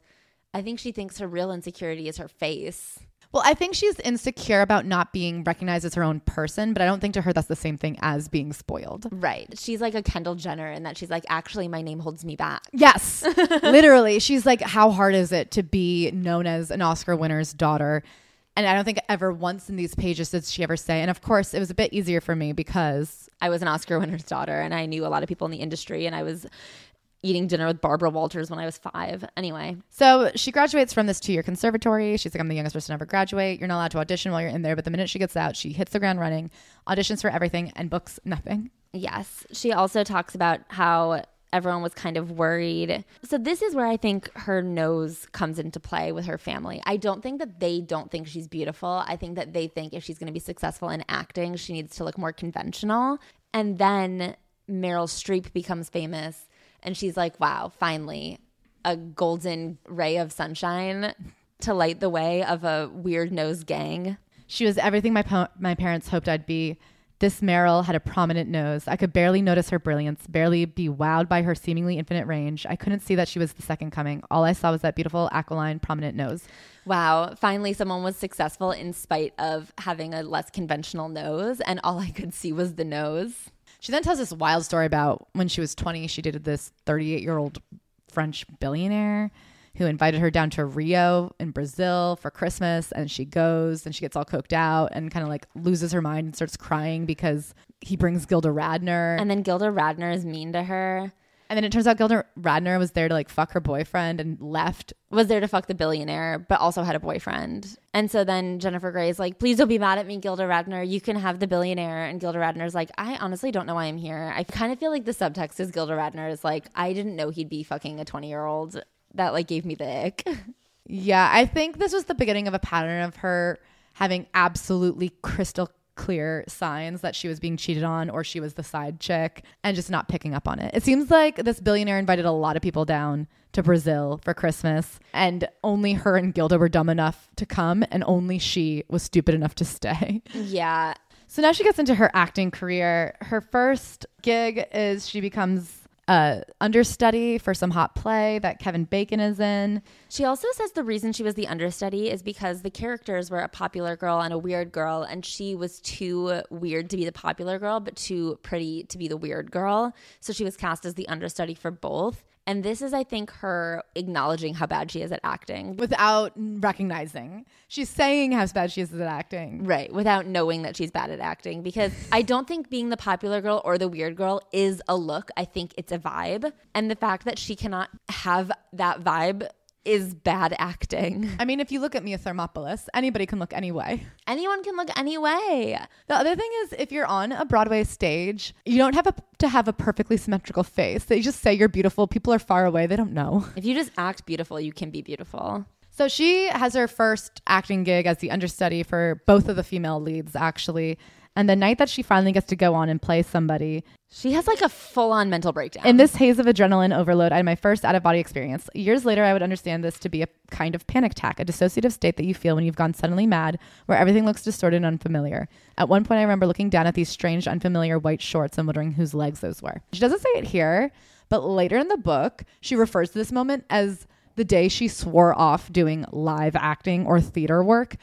I think she thinks her real insecurity is her face. Well, I think she's insecure about not being recognized as her own person, but I don't think to her that's the same thing as being spoiled. Right. She's like a Kendall Jenner in that she's like, actually, my name holds me back. Yes, literally. She's like, how hard is it to be known as an Oscar winner's daughter? And I don't think ever once in these pages did she ever say. And of course, it was a bit easier for me because I was an Oscar winner's daughter and I knew a lot of people in the industry and I was eating dinner with Barbara Walters when I was five. Anyway, So she graduates from this two year conservatory. She's like, I'm the youngest person to ever graduate. You're not allowed to audition while you're in there. But the minute she gets out, she hits the ground running, auditions for everything, and books nothing. Yes. She also talks about how everyone was kind of worried. So this is where I think her nose comes into play with her family. I don't think that they don't think she's beautiful. I think that they think if she's going to be successful in acting, she needs to look more conventional. And then Meryl Streep becomes famous and she's like, "Wow, finally a golden ray of sunshine to light the way of a weird nose gang." She was everything my, po- my parents hoped I'd be. This Meryl had a prominent nose. I could barely notice her brilliance, barely be wowed by her seemingly infinite range. I couldn't see that she was the second coming. All I saw was that beautiful, aquiline, prominent nose. Wow, finally someone was successful in spite of having a less conventional nose, and all I could see was the nose. She then tells this wild story about when she was 20, she dated this 38 year old French billionaire who invited her down to Rio in Brazil for Christmas. And she goes and she gets all coked out and kind of like loses her mind and starts crying because he brings Gilda Radner. And then Gilda Radner is mean to her. And then it turns out Gilda Radner was there to like fuck her boyfriend and left. Was there to fuck the billionaire, but also had a boyfriend. And so then Jennifer Grey's like, please don't be mad at me, Gilda Radner. You can have the billionaire. And Gilda Radner's like, I honestly don't know why I'm here. I kind of feel like the subtext is Gilda Radner is like, I didn't know he'd be fucking a 20 year old. That like gave me the ick. Yeah, I think this was the beginning of a pattern of her having absolutely crystal clear signs that she was being cheated on or she was the side chick and just not picking up on it. It seems like this billionaire invited a lot of people down to Brazil for Christmas and only her and Gilda were dumb enough to come and only she was stupid enough to stay. yeah. So now she gets into her acting career. Her first gig is she becomes a understudy for some hot play that Kevin Bacon is in. She also says the reason she was the understudy is because the characters were a popular girl and a weird girl, and she was too weird to be the popular girl, but too pretty to be the weird girl. So she was cast as the understudy for both. And this is, I think, her acknowledging how bad she is at acting. without recognizing. She's saying how bad she is at acting. Right, without knowing that she's bad at acting. Because I don't think being the popular girl or the weird girl is a look. I think it's a vibe. And the fact that she cannot have that vibe is bad acting. I mean, if you look at me, Mia Thermopolis, anybody can look any way. Anyone can look any way. The other thing is, if you're on a Broadway stage, you don't have a, to have a perfectly symmetrical face. They just say you're beautiful. People are far away. They don't know. If you just act beautiful, you can be beautiful. So she has her first acting gig as the understudy for both of the female leads, actually. And the night that she finally gets to go on and play somebody, She has like a full on mental breakdown. in this haze of adrenaline overload, I had my first out of body experience. Years later, I would understand this to be a kind of panic attack, a dissociative state that you feel when you've gone suddenly mad, where everything looks distorted and unfamiliar. At one point, I remember looking down at these strange, unfamiliar white shorts and wondering whose legs those were. She doesn't say it here, but later in the book, she refers to this moment as the day she swore off doing live acting or theater work.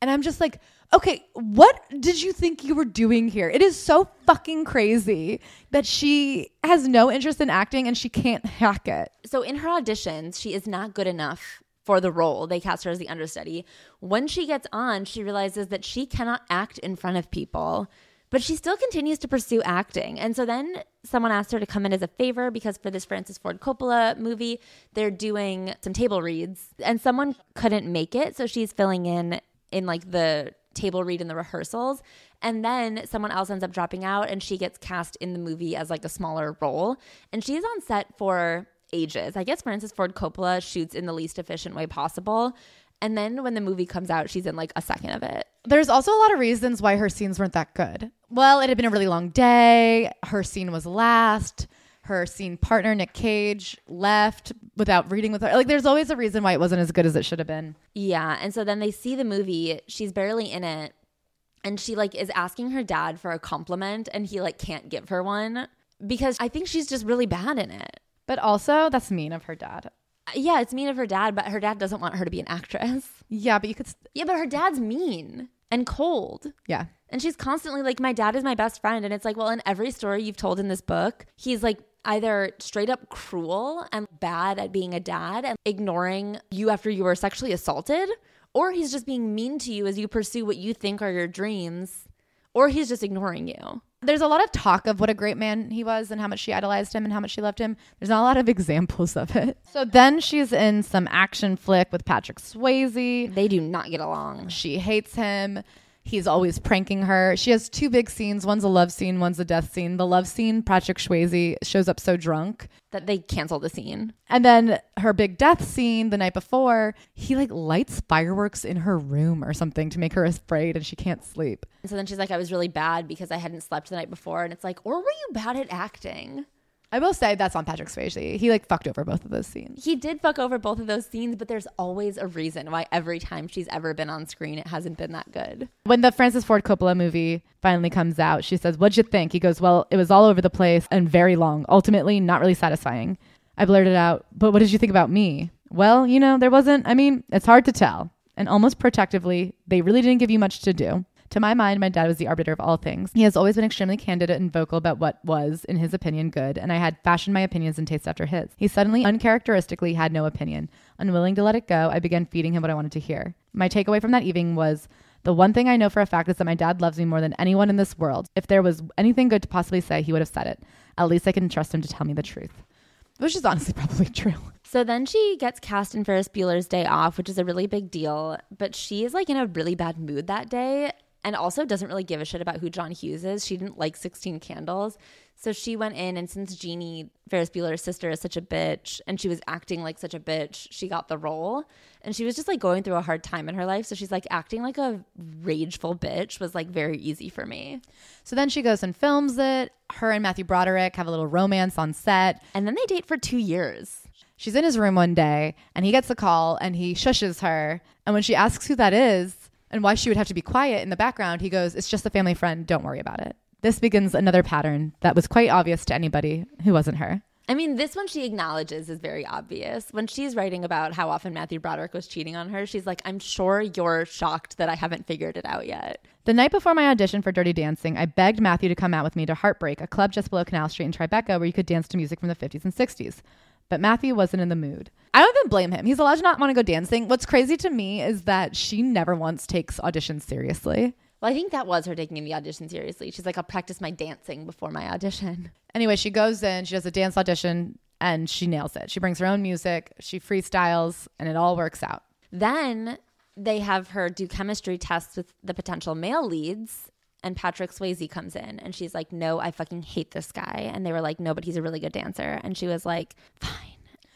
And I'm just like, okay, what did you think you were doing here? It is so fucking crazy that she has no interest in acting and she can't hack it. so in her auditions, she is not good enough for the role. They cast her as the understudy. When she gets on, she realizes that she cannot act in front of people, but she still continues to pursue acting. And so then someone asked her to come in as a favor because for this Francis Ford Coppola movie, they're doing some table reads and someone couldn't make it, so she's filling in in like the table read in the rehearsals and then someone else ends up dropping out and she gets cast in the movie as like a smaller role and she's on set for ages i guess francis ford coppola shoots in the least efficient way possible and then when the movie comes out she's in like a second of it There's also a lot of reasons why her scenes weren't that good. Well, it had been a really long day. Her scene was last. Her scene partner, Nick Cage, left without reading with her. Like, there's always a reason why it wasn't as good as it should have been. yeah and so then they see the movie she's barely in it and she like is asking her dad for a compliment and he like can't give her one because i think she's just really bad in it But also, that's mean of her dad. yeah it's mean of her dad but her dad doesn't want her to be an actress Yeah, but you could. St- Yeah, but her dad's mean and cold. yeah. And she's constantly like, My dad is my best friend. And it's like, well, in every story you've told in this book, he's like either straight up cruel and bad at being a dad and ignoring you after you were sexually assaulted, or he's just being mean to you as you pursue what you think are your dreams, or he's just ignoring you. There's a lot of talk of what a great man he was and how much she idolized him and how much she loved him. There's not a lot of examples of it. So then she's in some action flick with Patrick Swayze. They do not get along. She hates him. He's always pranking her. She has two big scenes. One's a love scene, one's a death scene. The love scene, Patrick Swayze shows up so drunk. That they cancel the scene. And then her big death scene the night before, he like lights fireworks in her room or something to make her afraid and she can't sleep. And so then she's like, I was really bad because I hadn't slept the night before. And it's like, or were you bad at acting? I will say that's on Patrick Swayze. He like fucked over both of those scenes. He did fuck over both of those scenes, but there's always a reason why every time she's ever been on screen, it hasn't been that good. When the Francis Ford Coppola movie finally comes out, she says, What'd you think? He goes, Well, it was all over the place and very long. Ultimately, not really satisfying. I blurted out, But what did you think about me? Well, you know, there wasn't, I mean, it's hard to tell. And almost protectively, they really didn't give you much to do. To my mind, my dad was the arbiter of all things. He has always been extremely candid and vocal about what was, in his opinion, good, and I had fashioned my opinions and taste after his. He suddenly, uncharacteristically, had no opinion. Unwilling to let it go, I began feeding him what I wanted to hear. My takeaway from that evening was the one thing I know for a fact is that my dad loves me more than anyone in this world. If there was anything good to possibly say, he would have said it. At least I can trust him to tell me the truth. Which is honestly probably true. So then she gets cast in Ferris Bueller's Day Off, which is a really big deal. But she is like in a really bad mood that day and also doesn't really give a shit about who John Hughes is. She didn't like 16 Candles. So she went in, and since Jeannie, Ferris Bueller's sister, is such a bitch and she was acting like such a bitch, she got the role. And she was just like going through a hard time in her life. So she's like acting like a rageful bitch was like very easy for me. So then she goes and films it. Her and Matthew Broderick have a little romance on set. And then they date for two years. She's in his room one day and he gets a call and he shushes her. And when she asks who that is and why she would have to be quiet in the background, he goes, It's just a family friend. Don't worry about it. This begins another pattern that was quite obvious to anybody who wasn't her. I mean, this one she acknowledges is very obvious. When she's writing about how often Matthew Broderick was cheating on her, she's like, I'm sure you're shocked that I haven't figured it out yet. The night before my audition for Dirty Dancing, I begged Matthew to come out with me to Heartbreak, a club just below Canal Street in Tribeca where you could dance to music from the 50s and 60s. But Matthew wasn't in the mood. I don't even blame him. He's allowed to not want to go dancing. What's crazy to me is that she never once takes auditions seriously. Well, I think that was her taking the audition seriously. She's like, I'll practice my dancing before my audition. Anyway, she goes in, she does a dance audition, and she nails it. She brings her own music, she freestyles, and it all works out. Then they have her do chemistry tests with the potential male leads. And Patrick Swayze comes in and she's like, No, I fucking hate this guy. And they were like, No, but he's a really good dancer. And she was like, Fine.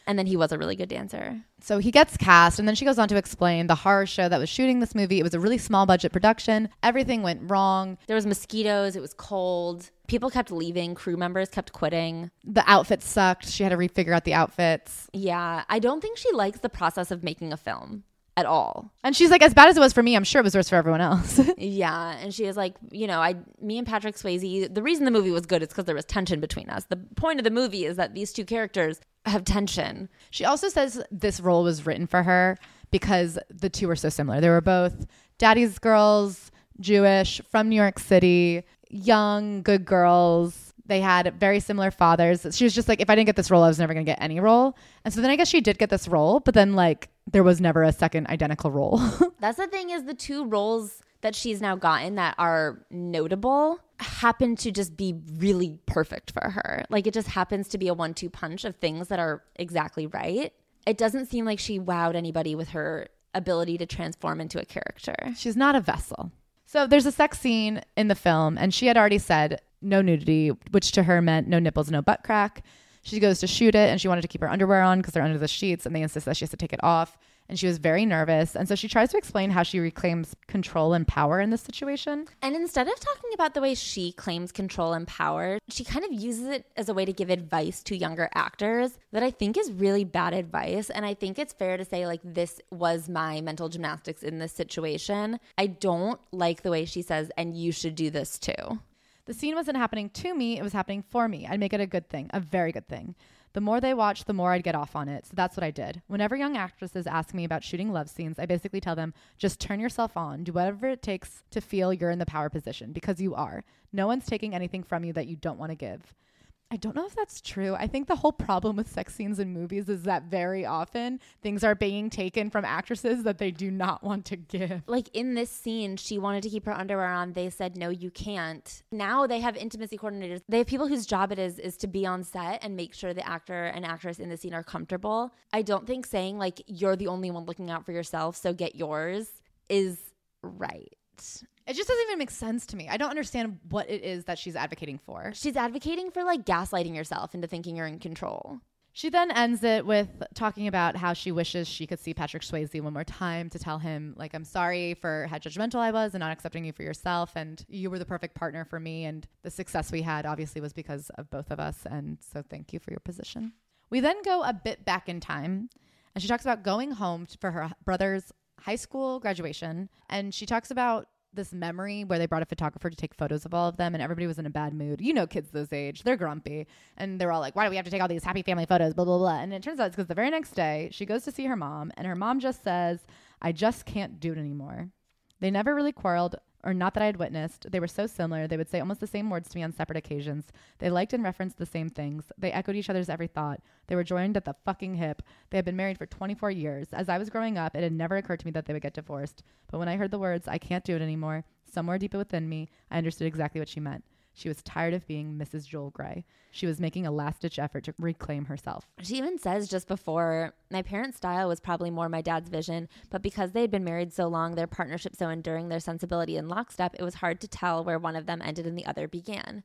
And then he was a really good dancer. So he gets cast, and then she goes on to explain the horror show that was shooting this movie. It was a really small budget production. Everything went wrong. There was mosquitoes. It was cold. People kept leaving. Crew members kept quitting. The outfits sucked. She had to refigure out the outfits. Yeah, I don't think she likes the process of making a film at all. And she's like, as bad as it was for me, I'm sure it was worse for everyone else. yeah, and she is like, you know, I, me and Patrick Swayze. The reason the movie was good is because there was tension between us. The point of the movie is that these two characters have tension. She also says this role was written for her because the two were so similar. They were both daddy's girls, Jewish, from New York City, young, good girls. They had very similar fathers. She was just like, if I didn't get this role, I was never going to get any role. And so then I guess she did get this role, but then like there was never a second identical role. That's the thing is the two roles that she's now gotten that are notable happen to just be really perfect for her. Like it just happens to be a one two punch of things that are exactly right. It doesn't seem like she wowed anybody with her ability to transform into a character. She's not a vessel. So there's a sex scene in the film, and she had already said no nudity, which to her meant no nipples, no butt crack. She goes to shoot it, and she wanted to keep her underwear on because they're under the sheets, and they insist that she has to take it off and she was very nervous. And so she tries to explain how she reclaims control and power in this situation. And instead of talking about the way she claims control and power, she kind of uses it as a way to give advice to younger actors that I think is really bad advice. And I think it's fair to say, like, this was my mental gymnastics in this situation. I don't like the way she says, and you should do this too. The scene wasn't happening to me, it was happening for me. I'd make it a good thing, a very good thing. The more they watched, the more I'd get off on it. So that's what I did. Whenever young actresses ask me about shooting love scenes, I basically tell them just turn yourself on, do whatever it takes to feel you're in the power position because you are. No one's taking anything from you that you don't want to give. I don't know if that's true. I think the whole problem with sex scenes in movies is that very often things are being taken from actresses that they do not want to give. Like in this scene, she wanted to keep her underwear on. They said, no, you can't. Now they have intimacy coordinators. They have people whose job it is is to be on set and make sure the actor and actress in the scene are comfortable. I don't think saying like you're the only one looking out for yourself, so get yours is right. It just doesn't even make sense to me. I don't understand what it is that she's advocating for. She's advocating for like gaslighting yourself into thinking you're in control. She then ends it with talking about how she wishes she could see Patrick Swayze one more time to tell him, like, I'm sorry for how judgmental I was and not accepting you for yourself. And you were the perfect partner for me. And the success we had obviously was because of both of us. And so thank you for your position. We then go a bit back in time and she talks about going home for her brother's high school graduation. And she talks about this memory where they brought a photographer to take photos of all of them and everybody was in a bad mood. You know, kids those age, they're grumpy. And they're all like, why do we have to take all these happy family photos? Blah, blah, blah. And it turns out it's because the very next day she goes to see her mom and her mom just says, I just can't do it anymore. They never really quarreled or not that I had witnessed. They were so similar. They would say almost the same words to me on separate occasions. They liked and referenced the same things. They echoed each other's every thought. They were joined at the fucking hip. They had been married for 24 years. As I was growing up, it had never occurred to me that they would get divorced. But when I heard the words, I can't do it anymore, somewhere deep within me, I understood exactly what she meant. She was tired of being Mrs. Joel Grey. She was making a last ditch effort to reclaim herself. She even says just before, my parents' style was probably more my dad's vision, but because they had been married so long, their partnership so enduring, their sensibility in lockstep, it was hard to tell where one of them ended and the other began.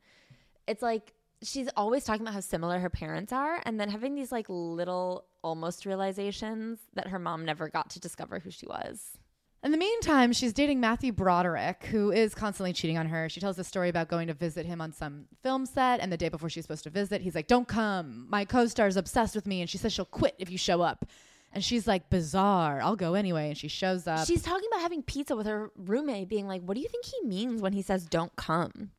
It's like she's always talking about how similar her parents are, and then having these like little almost realizations that her mom never got to discover who she was. In the meantime, she's dating Matthew Broderick, who is constantly cheating on her. She tells a story about going to visit him on some film set, and the day before she's supposed to visit, he's like, Don't come. My co star is obsessed with me, and she says she'll quit if you show up. And she's like, Bizarre. I'll go anyway. And she shows up. She's talking about having pizza with her roommate, being like, What do you think he means when he says don't come?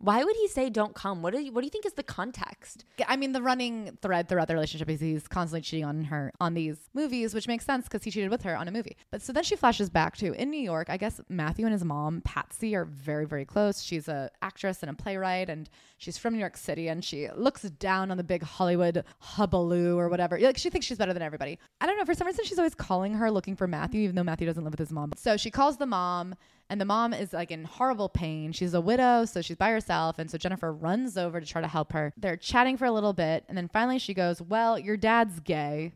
Why would he say don't come? What do you what do you think is the context? I mean, the running thread throughout the relationship is he's constantly cheating on her on these movies, which makes sense because he cheated with her on a movie. But so then she flashes back to in New York. I guess Matthew and his mom Patsy are very very close. She's a actress and a playwright, and she's from New York City, and she looks down on the big Hollywood hubbaloo or whatever. Like she thinks she's better than everybody. I don't know. For some reason, she's always calling her looking for Matthew, even though Matthew doesn't live with his mom. So she calls the mom and the mom is like in horrible pain. She's a widow, so she's by herself. And so Jennifer runs over to try to help her. They're chatting for a little bit. And then finally she goes, Well, your dad's gay.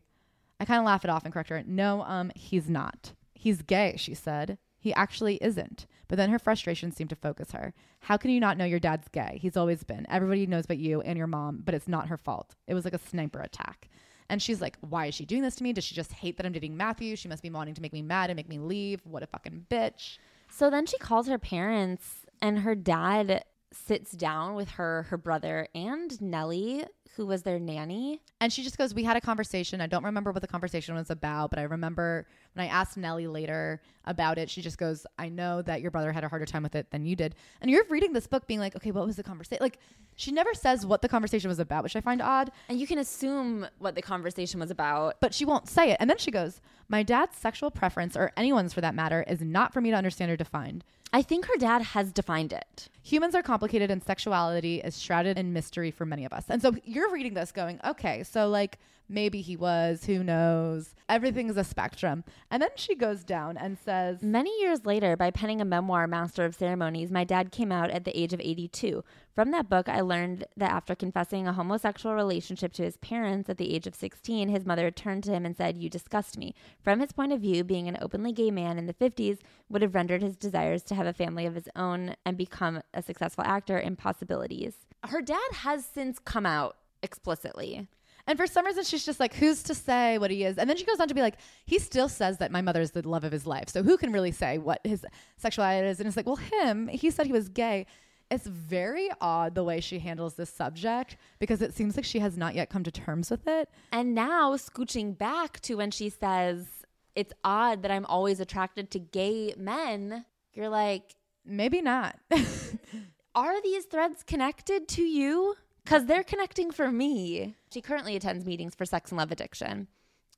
I kind of laugh it off and correct her. No, um, he's not. He's gay, she said. He actually isn't. But then her frustration seemed to focus her. How can you not know your dad's gay? He's always been. Everybody knows but you and your mom, but it's not her fault. It was like a sniper attack. And she's like, Why is she doing this to me? Does she just hate that I'm dating Matthew? She must be wanting to make me mad and make me leave. What a fucking bitch. So then she calls her parents, and her dad sits down with her, her brother, and Nellie, who was their nanny. And she just goes, We had a conversation. I don't remember what the conversation was about, but I remember when I asked Nellie later about it, she just goes, I know that your brother had a harder time with it than you did. And you're reading this book being like, Okay, what was the conversation? Like, she never says what the conversation was about, which I find odd. And you can assume what the conversation was about. But she won't say it. And then she goes, My dad's sexual preference, or anyone's for that matter, is not for me to understand or define. I think her dad has defined it. Humans are complicated and sexuality is shrouded in mystery for many of us. And so you're reading this going, okay, so like maybe he was, who knows? Everything's a spectrum. And then she goes down and says, Many years later, by penning a memoir, Master of Ceremonies, my dad came out at the age of 82. From that book, I learned that after confessing a homosexual relationship to his parents at the age of 16, his mother turned to him and said, You disgust me. From his point of view, being an openly gay man in the 50s would have rendered his desires to have a family of his own and become a successful actor impossibilities. Her dad has since come out explicitly. And for some reason, she's just like, who's to say what he is? And then she goes on to be like, he still says that my mother is the love of his life. So who can really say what his sexuality is? And it's like, well, him, he said he was gay. It's very odd the way she handles this subject because it seems like she has not yet come to terms with it. And now, scooching back to when she says, it's odd that I'm always attracted to gay men, you're like, maybe not. Are these threads connected to you? Because they're connecting for me. She currently attends meetings for sex and love addiction.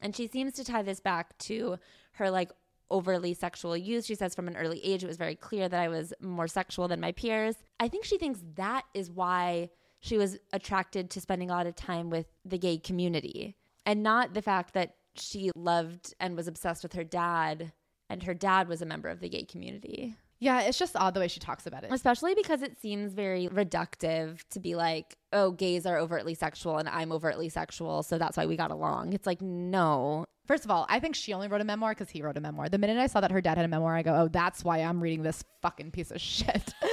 And she seems to tie this back to her like overly sexual use. She says from an early age, it was very clear that I was more sexual than my peers. I think she thinks that is why she was attracted to spending a lot of time with the gay community and not the fact that she loved and was obsessed with her dad and her dad was a member of the gay community. Yeah, it's just odd the way she talks about it. Especially because it seems very reductive to be like, oh, gays are overtly sexual and I'm overtly sexual, so that's why we got along. It's like, no. First of all, I think she only wrote a memoir because he wrote a memoir. The minute I saw that her dad had a memoir, I go, oh, that's why I'm reading this fucking piece of shit.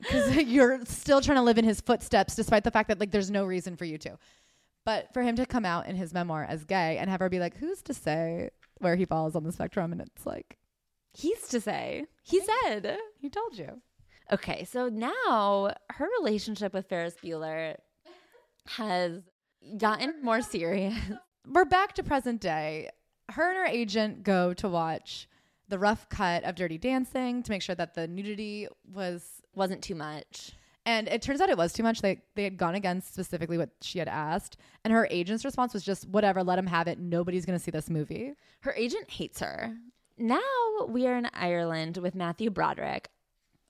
Because you're still trying to live in his footsteps, despite the fact that like there's no reason for you to. But for him to come out in his memoir as gay and have her be like, who's to say where he falls on the spectrum? And it's like, He's to say. He said. he told you. Okay, so now her relationship with Ferris Bueller has gotten more serious. We're back to present day. Her and her agent go to watch the rough cut of Dirty Dancing to make sure that the nudity was Wasn't too much. And it turns out it was too much. They they had gone against specifically what she had asked, and her agent's response was just whatever, let him have it. Nobody's going to see this movie. Her agent hates her. Now we are in Ireland with Matthew Broderick.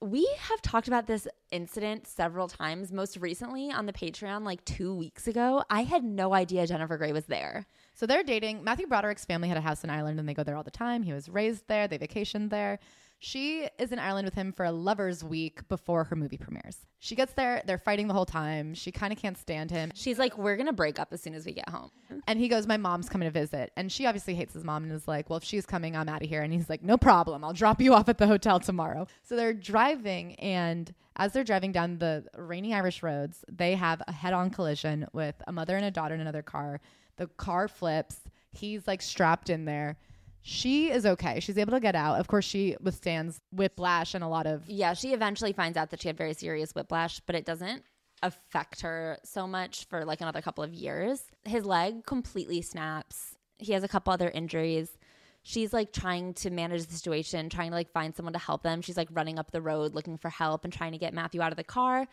We have talked about this incident several times, most recently on the Patreon like two weeks ago. I had no idea Jennifer Grey was there. So they're dating. Matthew Broderick's family had a house in Ireland, and they go there all the time. He was raised there. They vacationed there. She is in Ireland with him for a lover's week before her movie premieres. She gets there. They're fighting the whole time. She kind of can't stand him. She's like, We're going to break up as soon as we get home. And he goes, My mom's coming to visit. And she obviously hates his mom and is like, Well, if she's coming, I'm out of here. And he's like, No problem. I'll drop you off at the hotel tomorrow. So they're driving. And as they're driving down the rainy Irish roads, they have a head on collision with a mother and a daughter in another car. The car flips. He's like strapped in there. She is okay. She's able to get out. Of course, she withstands whiplash and a lot of. Yeah, she eventually finds out that she had very serious whiplash, but it doesn't affect her so much for like another couple of years. His leg completely snaps. He has a couple other injuries. She's like trying to manage the situation, trying to like find someone to help them. She's like running up the road looking for help and trying to get Matthew out of the car.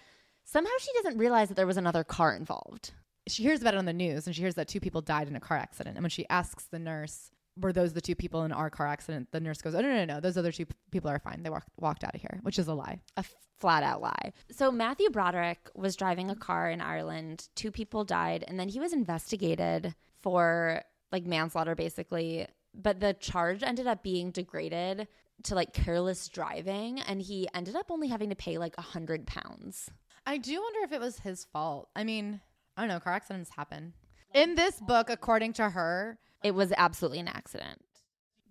Somehow she doesn't realize that there was another car involved. She hears about it on the news and she hears that two people died in a car accident. And when she asks the nurse, were those the two people in our car accident? The nurse goes, Oh, no, no, no. Those other two p- people are fine. They walked, walked out of here, which is a lie. a flat out lie. So Matthew Broderick was driving a car in Ireland. Two people died, and then he was investigated for like manslaughter, basically. But the charge ended up being degraded to like careless driving, and he ended up only having to pay like a hundred pounds. I do wonder if it was his fault. I mean, I don't know. Car accidents happen. In this book, according to her, It was absolutely an accident.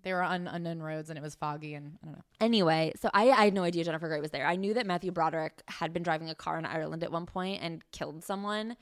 they were on unknown roads and it was foggy and I don't know. Anyway, so I, I had no idea Jennifer Grey was there. I knew that Matthew Broderick had been driving a car in Ireland at one point and killed someone.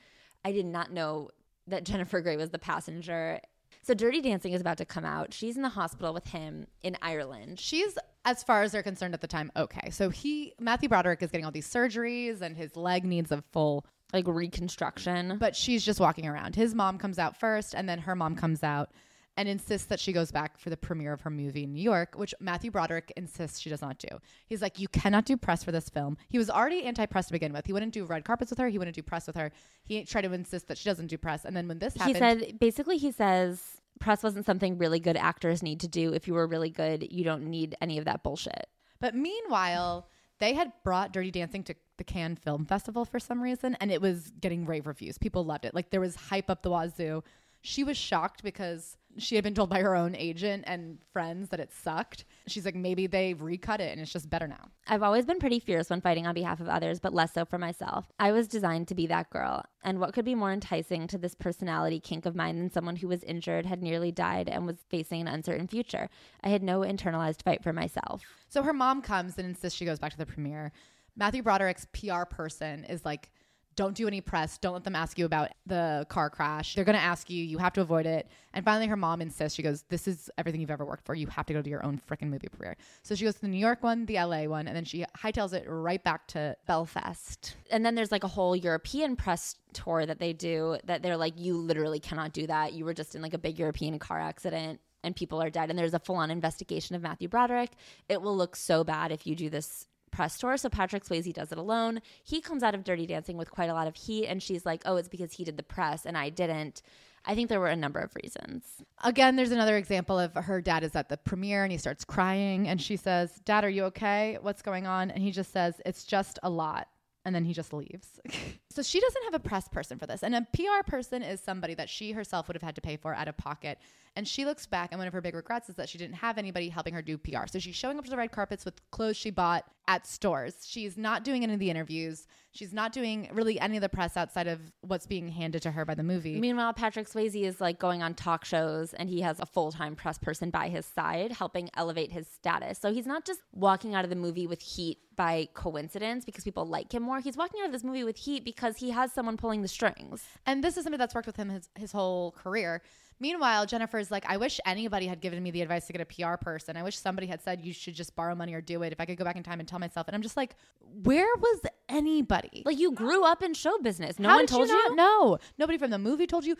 I did not know that Jennifer Grey was the passenger. So Dirty Dancing is about to come out. She's in the hospital with him in Ireland. She's, as far as they're concerned at the time, okay. So he, Matthew Broderick, is getting all these surgeries and his leg needs a full Like reconstruction. but she's just walking around. His mom comes out first, and then her mom comes out and insists that she goes back for the premiere of her movie in New York, which Matthew Broderick insists she does not do. He's like, You cannot do press for this film. He was already anti press to begin with. He wouldn't do red carpets with her, he wouldn't do press with her. He tried to insist that she doesn't do press. And then when this he said basically he says press wasn't something really good actors need to do. If you were really good, you don't need any of that bullshit. But meanwhile, they had brought Dirty Dancing to the Cannes Film Festival for some reason, and it was getting rave reviews. People loved it. Like there was hype up the wazoo. She was shocked because she had been told by her own agent and friends that it sucked. She's like, maybe they've recut it and it's just better now. I've always been pretty fierce when fighting on behalf of others, but less so for myself. I was designed to be that girl. And what could be more enticing to this personality kink of mine than someone who was injured, had nearly died, and was facing an uncertain future? I had no internalized fight for myself. So her mom comes and insists she goes back to the premiere. Matthew Broderick's PR person is like, don't do any press. Don't let them ask you about the car crash. They're going to ask you. You have to avoid it. And finally, her mom insists. She goes, This is everything you've ever worked for. You have to go to your own freaking movie premiere. So she goes to the New York one, the LA one, and then she hightails it right back to Belfast. And then there's like a whole European press tour that they do that they're like, you literally cannot do that. You were just in like a big European car accident and people are dead. And there's a full on investigation of Matthew Broderick. It will look so bad if you do this press tour. So Patrick Swayze does it alone. He comes out of Dirty Dancing with quite a lot of heat. And she's like, oh, it's because he did the press and I didn't. I think there were a number of reasons. Again, there's another example of her dad is at the premiere and he starts crying. And she says, Dad, are you okay? What's going on? And he just says, It's just a lot. And then he just leaves. So she doesn't have a press person for this. And a PR person is somebody that she herself would have had to pay for out of pocket. And she looks back, and one of her big regrets is that she didn't have anybody helping her do PR. So she's showing up to the red carpets with clothes she bought at stores. She's not doing any of the interviews. She's not doing really any of the press outside of what's being handed to her by the movie. Meanwhile, Patrick Swayze is like going on talk shows and he has a full time press person by his side helping elevate his status. So he's not just walking out of the movie with heat by coincidence because people like him more. He's walking out of this movie with heat because he has someone pulling the strings. And this is somebody that's worked with him his, his whole career. Meanwhile, Jennifer's like, I wish anybody had given me the advice to get a PR person. I wish somebody had said you should just borrow money or do it. If I could go back in time and tell myself. And I'm just like, where was anybody? Like you grew up in show business. No How one did told you? you? Know? Nobody from the movie told you.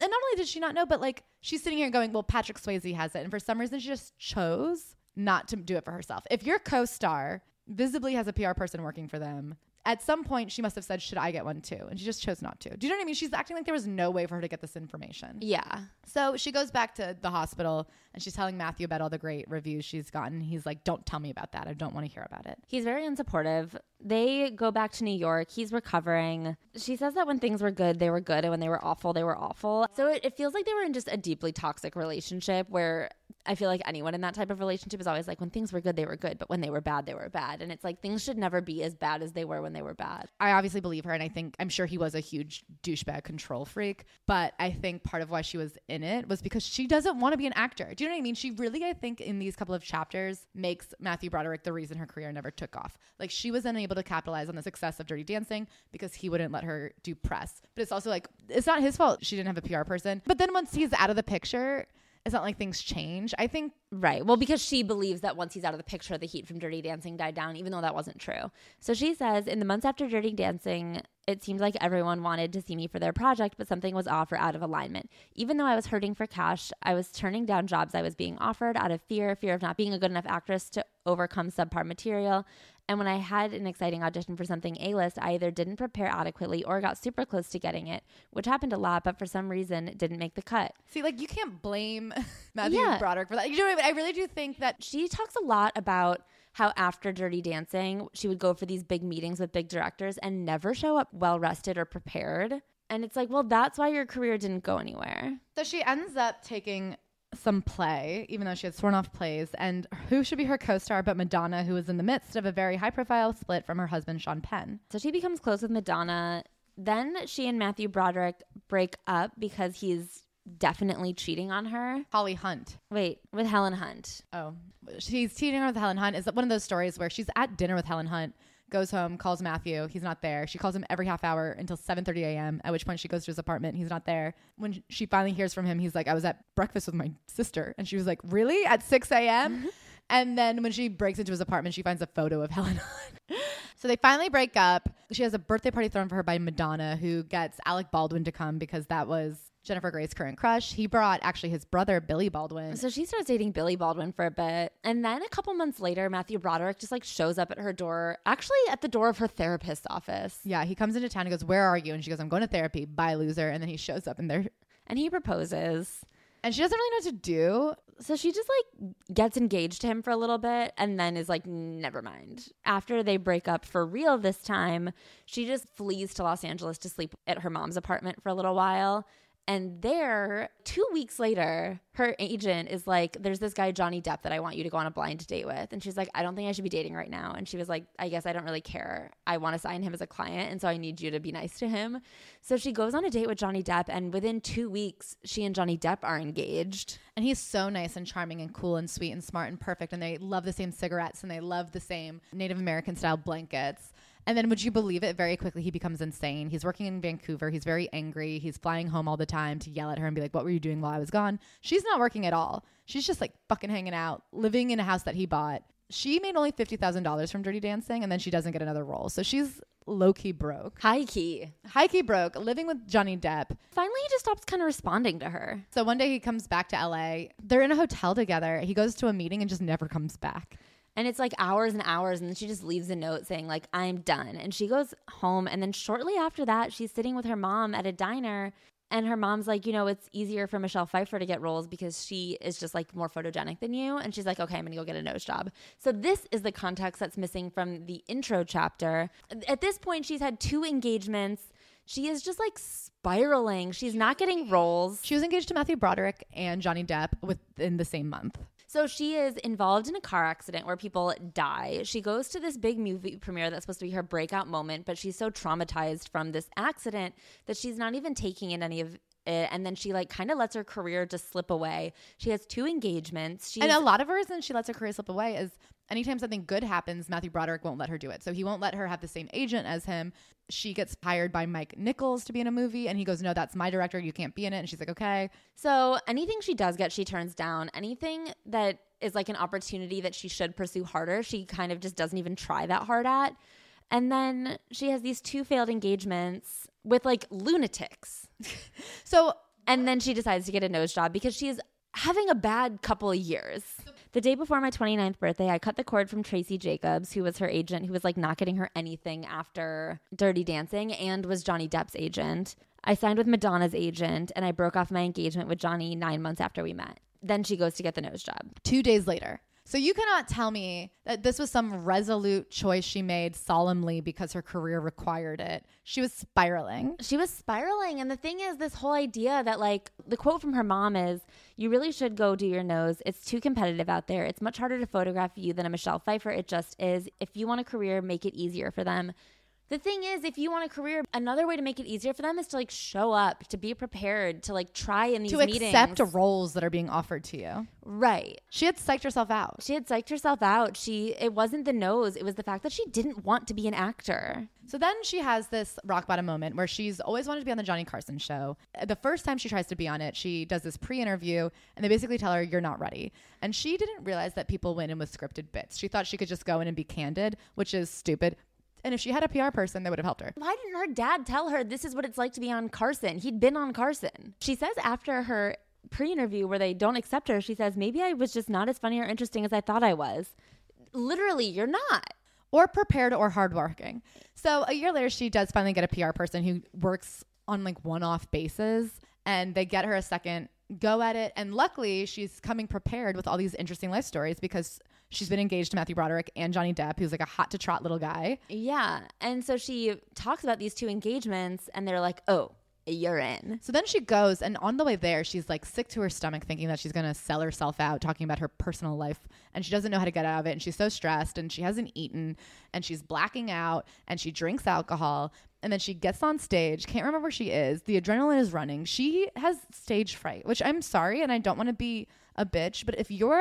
And not only did she not know, but like she's sitting here going, well, Patrick Swayze has it. And for some reason, she just chose not to do it for herself. If your co star visibly has a PR person working for them, at some point she must have said, Should I get one too? And she just chose not to. Do you know what I mean? She's acting like there was no way for her to get this information. Yeah. So she goes back to the hospital and she's telling Matthew about all the great reviews she's gotten. He's like, Don't tell me about that. I don't want to hear about it. He's very unsupportive. They go back to New York. He's recovering. She says that when things were good, they were good, and when they were awful, they were awful. So it, it feels like they were in just a deeply toxic relationship where I feel like anyone in that type of relationship is always like, when things were good, they were good, but when they were bad, they were bad. And it's like things should never be as bad as they were when they were bad. I obviously believe her, and I think I'm sure he was a huge douchebag control freak. But I think part of why she was in it was because she doesn't want to be an actor. You know what I mean? She really, I think, in these couple of chapters, makes Matthew Broderick the reason her career never took off. Like she was unable to capitalize on the success of Dirty Dancing because he wouldn't let her do press. But it's also like it's not his fault she didn't have a PR person. But then once he's out of the picture. It's not like things change. I think Right. Well, because she believes that once he's out of the picture, the heat from Dirty Dancing died down, even though that wasn't true. So she says, in the months after Dirty Dancing, it seemed like everyone wanted to see me for their project, but something was off or out of alignment. Even though I was hurting for cash, I was turning down jobs I was being offered out of fear, fear of not being a good enough actress to overcome subpar material. And when I had an exciting audition for something A list, I either didn't prepare adequately or got super close to getting it, which happened a lot, but for some reason it didn't make the cut. See, like you can't blame Matthew Yeah. Broderick for that. You know what I mean? I really do think that She talks a lot about how after Dirty Dancing, she would go for these big meetings with big directors and never show up well rested or prepared. And it's like, well, that's why your career didn't go anywhere. so she ends up taking some play, even though she had sworn off plays. And who should be her co-star but Madonna, who was in the midst of a very high-profile split from her husband Sean Penn. So she becomes close with Madonna. Then she and Matthew Broderick break up because he's definitely cheating on her. Holly Hunt. Wait, with Helen Hunt. Oh, she's cheating on with Helen Hunt. Is that one of those stories where she's at dinner with Helen Hunt, goes home, calls Matthew. He's not there. She calls him every half hour until 7:30 a.m. At which point she goes to his apartment. He's not there. When she finally hears from him, he's like, "I was at breakfast with my sister," and she was like, "Really? At 6 a.m.?" Mm-hmm. And then when she breaks into his apartment, she finds a photo of Helen so they finally break up. She has a birthday party thrown for her by Madonna, who gets Alec Baldwin to come because that was Jennifer Grey's current crush. He brought actually his brother, Billy Baldwin. So she starts dating Billy Baldwin for a bit. And then a couple months later, Matthew Broderick just like shows up at her door, actually at the door of her therapist's office. Yeah, he comes into town and goes, Where are you? And she goes, I'm going to therapy. Bye, loser. And then he shows up and there. And he proposes. And she doesn't really know what to do. So she just like gets engaged to him for a little bit and then is like, never mind. After they break up for real this time, she just flees to Los Angeles to sleep at her mom's apartment for a little while. And there, two weeks later, her agent is like, There's this guy, Johnny Depp, that I want you to go on a blind date with. And she's like, I don't think I should be dating right now. And she was like, I guess I don't really care. I want to sign him as a client. And so I need you to be nice to him. So she goes on a date with Johnny Depp. And within two weeks, she and Johnny Depp are engaged. And he's so nice and charming and cool and sweet and smart and perfect. And they love the same cigarettes and they love the same Native American style blankets. And then, would you believe it? Very quickly, he becomes insane. He's working in Vancouver. He's very angry. He's flying home all the time to yell at her and be like, What were you doing while I was gone? She's not working at all. She's just like fucking hanging out, living in a house that he bought. She made only $50,000 from Dirty Dancing and then she doesn't get another role. So she's low key broke. High key. High key broke, living with Johnny Depp. Finally, he just stops kind of responding to her. So one day he comes back to LA. They're in a hotel together. He goes to a meeting and just never comes back. And it's like hours and hours. And then she just leaves a note saying, like, I'm done. And she goes home. And then shortly after that, she's sitting with her mom at a diner. And her mom's like, you know, it's easier for Michelle Pfeiffer to get roles because she is just like more photogenic than you. And she's like, okay, I'm to go get a nose job. So this is the context that's missing from the intro chapter. At this point, she's had two engagements. she is just like spiraling. She's not getting roles. She was engaged to Matthew Broderick and Johnny Depp within the same month. So she is involved in a car accident where people die. She goes to this big movie premiere that's supposed to be her breakout moment, but she's so traumatized from this accident that she's not even taking in any of it. And then she like kind of lets her career just slip away. She has two engagements. She's, And a lot of her reason she lets her career slip away is anytime something good happens, Matthew Broderick won't let her do it. So he won't let her have the same agent as him. She gets hired by Mike Nichols to be in a movie, and he goes, No, that's my director. You can't be in it. And she's like, Okay. So anything she does get, she turns down. Anything that is like an opportunity that she should pursue harder, she kind of just doesn't even try that hard at. And then she has these two failed engagements with like lunatics. So And then she decides to get a nose job because she's having a bad couple of years. The day before my 29th birthday, I cut the cord from Tracy Jacobs, who was her agent, who was like not getting her anything after Dirty Dancing and was Johnny Depp's agent. I signed with Madonna's agent and I broke off my engagement with Johnny nine months after we met. Then she goes to get the nose job. two days later. So you cannot tell me that this was some resolute choice she made solemnly because her career required it. She was spiraling. She was spiraling. And the thing is, this whole idea that, like, the quote from her mom is, You really should go do your nose. It's too competitive out there. It's much harder to photograph you than a Michelle Pfeiffer. It just is. If you want a career, make it easier for them. The thing is, if you want a career, another way to make it easier for them is to like show up, to be prepared, to like try in these To meetings. accept roles that are being offered to you. right. She had psyched herself out. She had psyched herself out. She it wasn't the nose, it was the fact that she didn't want to be an actor. So then she has this rock bottom moment where she's always wanted to be on the Johnny Carson show. The first time she tries to be on it, she does this pre interview and they basically tell her, You're not ready. And she didn't realize that people went in with scripted bits. She thought she could just go in and be candid, which is stupid. And if she had a PR person, they would have helped her. Why didn't her dad tell her this is what it's like to be on Carson? He'd been on Carson. She says after her pre interview where they don't accept her, she says, Maybe I was just not as funny or interesting as I thought I was. Literally, you're not. or prepared or hardworking. So a year later, she does finally get a PR person who works on like one off basis and they get her a second go at it. And luckily, she's coming prepared with all these interesting life stories because she's been engaged to Matthew Broderick and Johnny Depp, who's like a hot to trot little guy. Yeah. And so she talks about these two engagements, and they're like, Oh, you're in. So then she goes, and on the way there, she's like sick to her stomach, thinking that she's going to sell herself out, talking about her personal life. And she doesn't know how to get out of it. And she's so stressed, and she hasn't eaten, and she's blacking out, and she drinks alcohol. And then she gets on stage, can't remember where she is. The adrenaline is running. She has stage fright, which I'm sorry, and I don't want to be a bitch, but if you're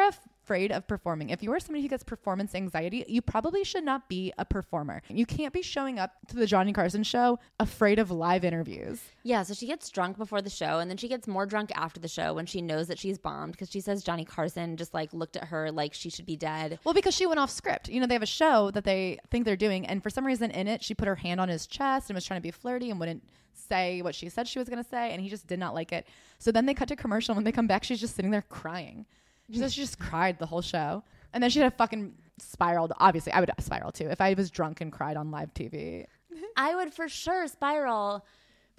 afraid of performing, if you're somebody who gets performance anxiety, you probably should not be a performer. You can't be showing up to the Johnny Carson show afraid of live interviews. Yeah, so she gets drunk before the show and then she gets more drunk after the show when she knows that she's bombed because she says Johnny Carson just like looked at her like she should be dead. Well, because she went off script. You know, they have a show that they think they're doing, and for some reason in it, she put her hand on his chest and was trying to be flirty and wouldn't say what she said she was going to say, and he just did not like it. So then they cut to commercial. and When they come back, she's just sitting there crying. She says she just cried the whole show, and then she had a fucking spiraled. Obviously, I would spiral too if I was drunk and cried on live TV. I would for sure spiral.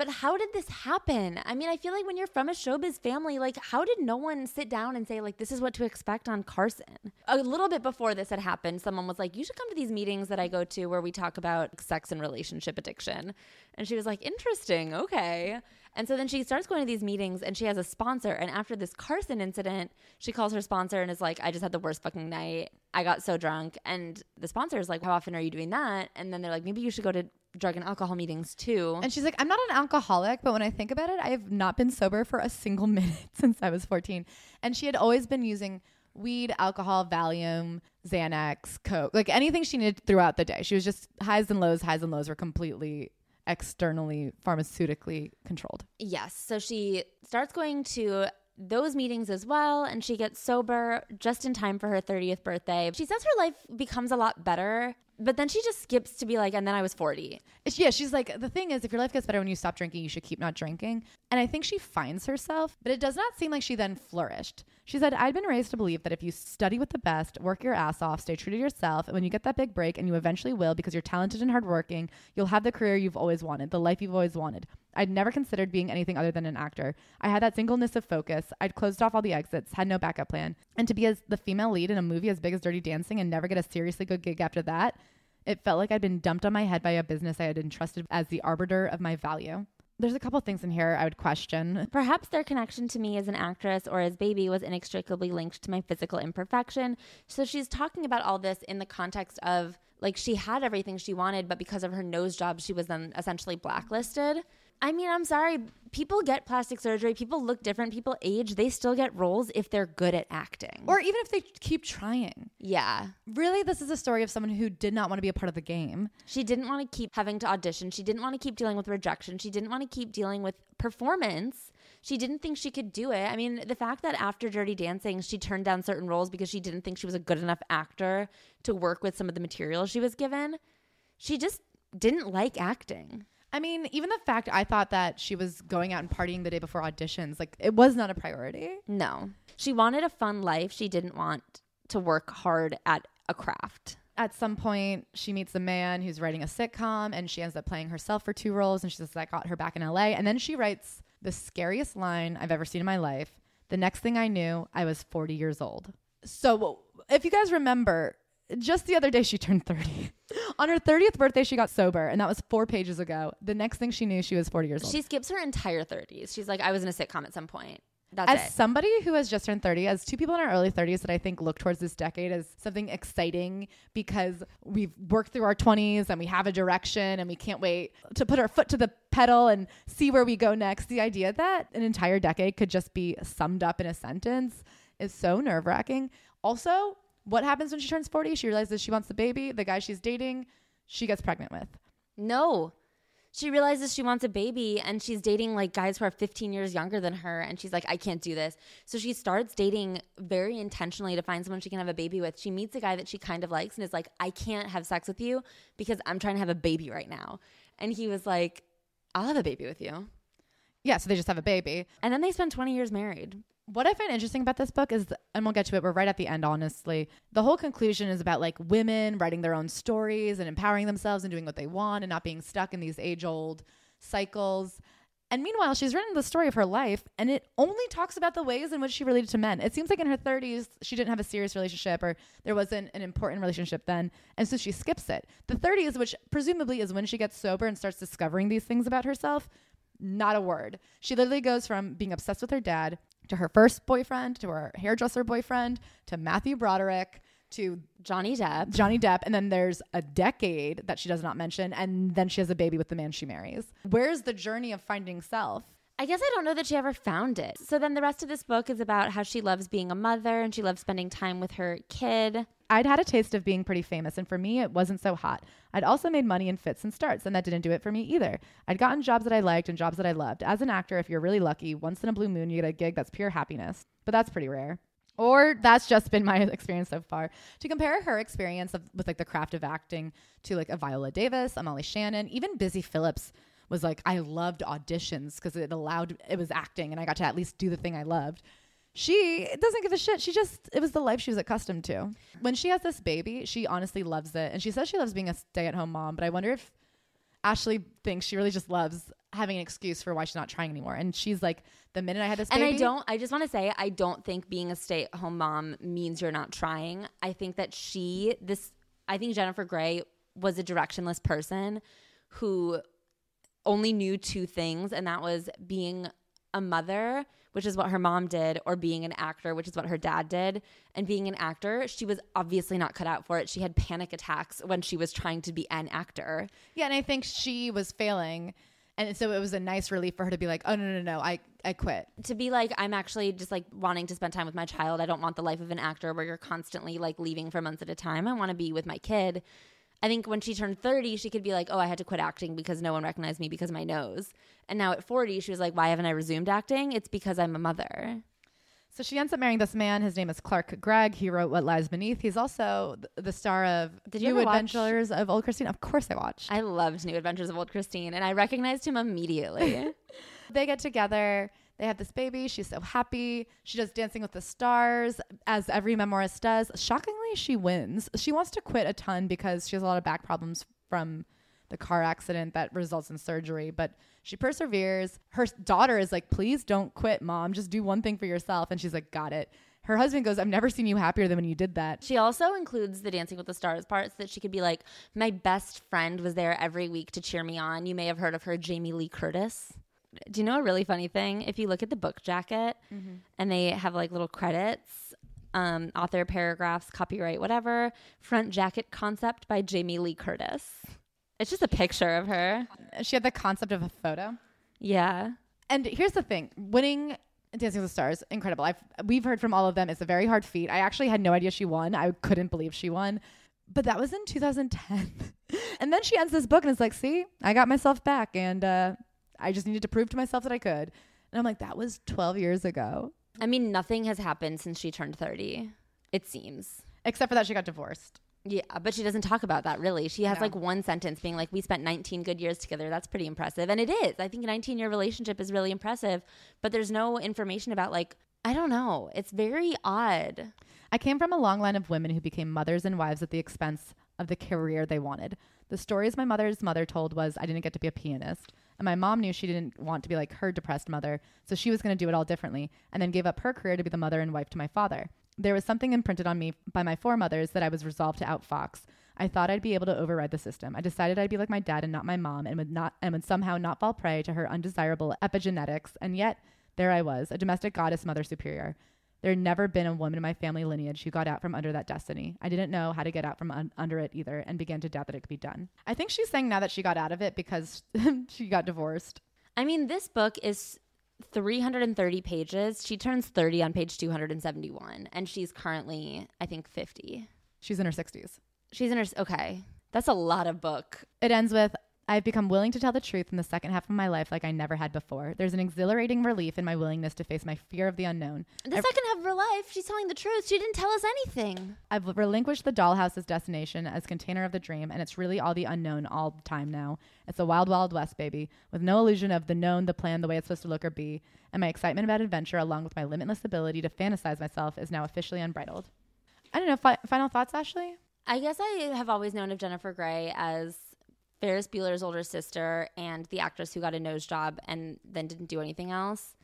But how did this happen? I mean, I feel like when you're from a showbiz family, like, how did no one sit down and say, like, this is what to expect on Carson? A little bit before this had happened, someone was like, you should come to these meetings that I go to where we talk about sex and relationship addiction. And she was like, interesting, okay. And so then she starts going to these meetings and she has a sponsor. And after this Carson incident, she calls her sponsor and is like, I just had the worst fucking night. I got so drunk. And the sponsor is like, How often are you doing that? And then they're like, Maybe you should go to drug and alcohol meetings too. And she's like, I'm not an alcoholic, but when I think about it, I have not been sober for a single minute since I was 14. And she had always been using weed, alcohol, Valium, Xanax, Coke, like anything she needed throughout the day. She was just highs and lows, highs and lows were completely externally pharmaceutically controlled. Yes. So she starts going to those meetings as well, and she gets sober just in time for her 30th birthday. She says her life becomes a lot better, but then she just skips to be like, and then I was 40. Yeah, she's like, the thing is, if your life gets better when you stop drinking, you should keep not drinking. And I think she finds herself, but it does not seem like she then flourished. She said, I'd been raised to believe that if you study with the best, work your ass off, stay true to yourself, and when you get that big break, and you eventually will because you're talented and hardworking, you'll have the career you've always wanted, the life you've always wanted. I'd never considered being anything other than an actor. I had that singleness of focus. I'd closed off all the exits, had no backup plan. And to be as the female lead in a movie as big as Dirty Dancing and never get a seriously good gig after that, It felt like I'd been dumped on my head by a business I had entrusted as the arbiter of my value. There's a couple things in here I would question. Perhaps their connection to me as an actress or as baby was inextricably linked to my physical imperfection. So she's talking about all this in the context of like she had everything she wanted, but because of her nose job, she was then essentially blacklisted. I mean, I'm sorry. People get plastic surgery. People look different. People age. They still get roles if they're good at acting. Or even if they keep trying. yeah. Really, this is a story of someone who did not want to be a part of the game. She didn't want to keep having to audition. She didn't want to keep dealing with rejection. She didn't want to keep dealing with performance. She didn't think she could do it. I mean, the fact that after Dirty Dancing, she turned down certain roles because she didn't think she was a good enough actor to work with some of the material she was given, she just didn't like acting. I mean, even the fact I thought that she was going out and partying the day before auditions, like it was not a priority. No. She wanted a fun life. She didn't want to work hard at a craft. At some point, she meets a man who's writing a sitcom and she ends up playing herself for two roles. And she says that got her back in LA. And then she writes the scariest line I've ever seen in my life. The next thing I knew, I was 40 years old. So, if you guys remember, just the other day she turned 30. On her 30th birthday, she got sober, and that was four pages ago. The next thing she knew, she was 40 years old. She skips her entire 30s. She's like, I was in a sitcom at some point. That's as it. somebody who has just turned 30, as two people in our early 30s that I think look towards this decade as something exciting because we've worked through our 20s and we have a direction and we can't wait to put our foot to the pedal and see where we go next. The idea that an entire decade could just be summed up in a sentence is so nerve wracking. Also, what happens when she turns 40? She realizes she wants the baby, the guy she's dating, she gets pregnant with. No. She realizes she wants a baby and she's dating like guys who are 15 years younger than her. And she's like, I can't do this. So she starts dating very intentionally to find someone she can have a baby with. She meets a guy that she kind of likes and is like, I can't have sex with you because I'm trying to have a baby right now. And he was like, I'll have a baby with you. Yeah, so they just have a baby. And then they spend 20 years married. What I find interesting about this book is, and we'll get to it, we're right at the end, honestly. The whole conclusion is about like women writing their own stories and empowering themselves and doing what they want and not being stuck in these age old cycles. And meanwhile, she's written the story of her life and it only talks about the ways in which she related to men. It seems like in her 30s, she didn't have a serious relationship or there wasn't an important relationship then. And so she skips it. The 30s, which presumably is when she gets sober and starts discovering these things about herself, not a word. She literally goes from being obsessed with her dad to her first boyfriend to her hairdresser boyfriend to Matthew Broderick to Johnny Depp. Johnny Depp, and then there's a decade that she does not mention, and then she has a baby with the man she marries. Where's the journey of finding self? I guess I don't know that she ever found it. So then the rest of this book is about how she loves being a mother and she loves spending time with her kid. I'd had a taste of being pretty famous, and for me, it wasn't so hot. I'd also made money in fits and starts, and that didn't do it for me either. I'd gotten jobs that I liked and jobs that I loved. As an actor, if you're really lucky, once in a blue moon, you get a gig that's pure happiness. But that's pretty rare. Or that's just been my experience so far. To compare her experience of, with like the craft of acting to like a Viola Davis, a Molly Shannon, even Busy Phillips was like, I loved auditions because it allowed, it was acting and I got to at least do the thing I loved. She doesn't give a shit. She just, it was the life she was accustomed to. When she has this baby, she honestly loves it. And she says she loves being a stay at home mom, but I wonder if Ashley thinks she really just loves having an excuse for why she's not trying anymore. And she's like, the minute I had this And. I don't, I just want to say, I don't think being a stay at home mom means you're not trying. I think that she, this, I think Jennifer Grey was a directionless person who only knew two things, and that was being a mother, which is what her mom did, or being an actor, which is what her dad did. And being an actor, she was obviously not cut out for it. She had panic attacks when she was trying to be an actor. Yeah, and I think she was failing. And so it was a nice relief for her to be like, oh, no, no, no, I, I quit. to be like i'm actually just like wanting to spend time with my child i don't want the life of an actor where you're constantly like leaving for months at a time i want to be with my kid i think when she turned 30 she could be like oh i had to quit acting because no one recognized me because of my nose and now at 40 she was like why haven't i resumed acting it's because i'm a mother So she ends up marrying this man. His name is Clark Gregg. He wrote What Lies Beneath. He's also th- the star of Did you New ever watch- Adventures of Old Christine. Of course I watched. i loved new adventures of old christine and i recognized him immediately they get together. They have this baby. She's so happy. She does Dancing with the Stars, as every memoirist does. Shockingly, she wins. She wants to quit a ton because she has a lot of back problems from the car accident that results in surgery, but she perseveres. Her daughter is like, please don't quit, mom. Just do one thing for yourself. And she's like, got it. her husband goes, I've never seen you happier than when you did that. She also includes the Dancing with the Stars parts that she could be like, my best friend was there every week to cheer me on. You may have heard of her, Jamie Lee Curtis. Do you know a really funny thing? If you look at the book jacket and they have like little credits, um, author paragraphs, copyright, whatever, front jacket concept by Jamie Lee Curtis. It's just a picture of her. She had the concept of a photo. Yeah. And here's the thing winning Dancing with the Stars, incredible. I've, we've heard from all of them. It's a very hard feat. I actually had no idea she won. I couldn't believe she won. But that was in 2010. and then she ends this book and it's like, see, I got myself back. And uh, I just needed to prove to myself that I could. And I'm like, that was 12 years ago. I mean, nothing has happened since she turned 30, it seems. Except for that she got divorced. Yeah, but she doesn't talk about that really. She has No. like one sentence being like, "We spent 19 good years together." That's pretty impressive, and it is. I think a 19 year relationship is really impressive, but there's no information about like I don't know. It's very odd. I came from a long line of women who became mothers and wives at the expense of the career they wanted. The stories my mother's mother told was I didn't get to be a pianist. And my mom knew she didn't want to be like her depressed mother, so she was going to do it all differently and then gave up her career to be the mother and wife to my father. There was something imprinted on me by my foremothers that I was resolved to outfox. I thought I'd be able to override the system. I decided I'd be like my dad and not my mom and would not and would somehow not fall prey to her undesirable epigenetics. And yet there I was, a domestic goddess mother superior. There had never been a woman in my family lineage who got out from under that destiny. I didn't know how to get out from un- under it either and began to doubt that it could be done. I think she's saying now that she got out of it because she got divorced. I mean, this book is 330 pages. She turns 30 on page 271, and she's currently, I think, 50. She's in her 60s. She's in her okay. That's a lot of book. It ends with I've become willing to tell the truth in the second half of my life like I never had before. There's an exhilarating relief in my willingness to face my fear of the unknown. The second half of her life, she's telling the truth. She didn't tell us anything. I've relinquished the dollhouse's destination as container of the dream, and it's really all the unknown all the time now. It's the wild, wild west, baby, with no illusion of the known, the plan, the way it's supposed to look or be. And my excitement about adventure, along with my limitless ability to fantasize myself, is now officially unbridled. I don't know. Fi- final thoughts, Ashley? I guess I have always known of Jennifer Grey as Ferris Bueller's older sister and the actress who got a nose job and then didn't do anything else.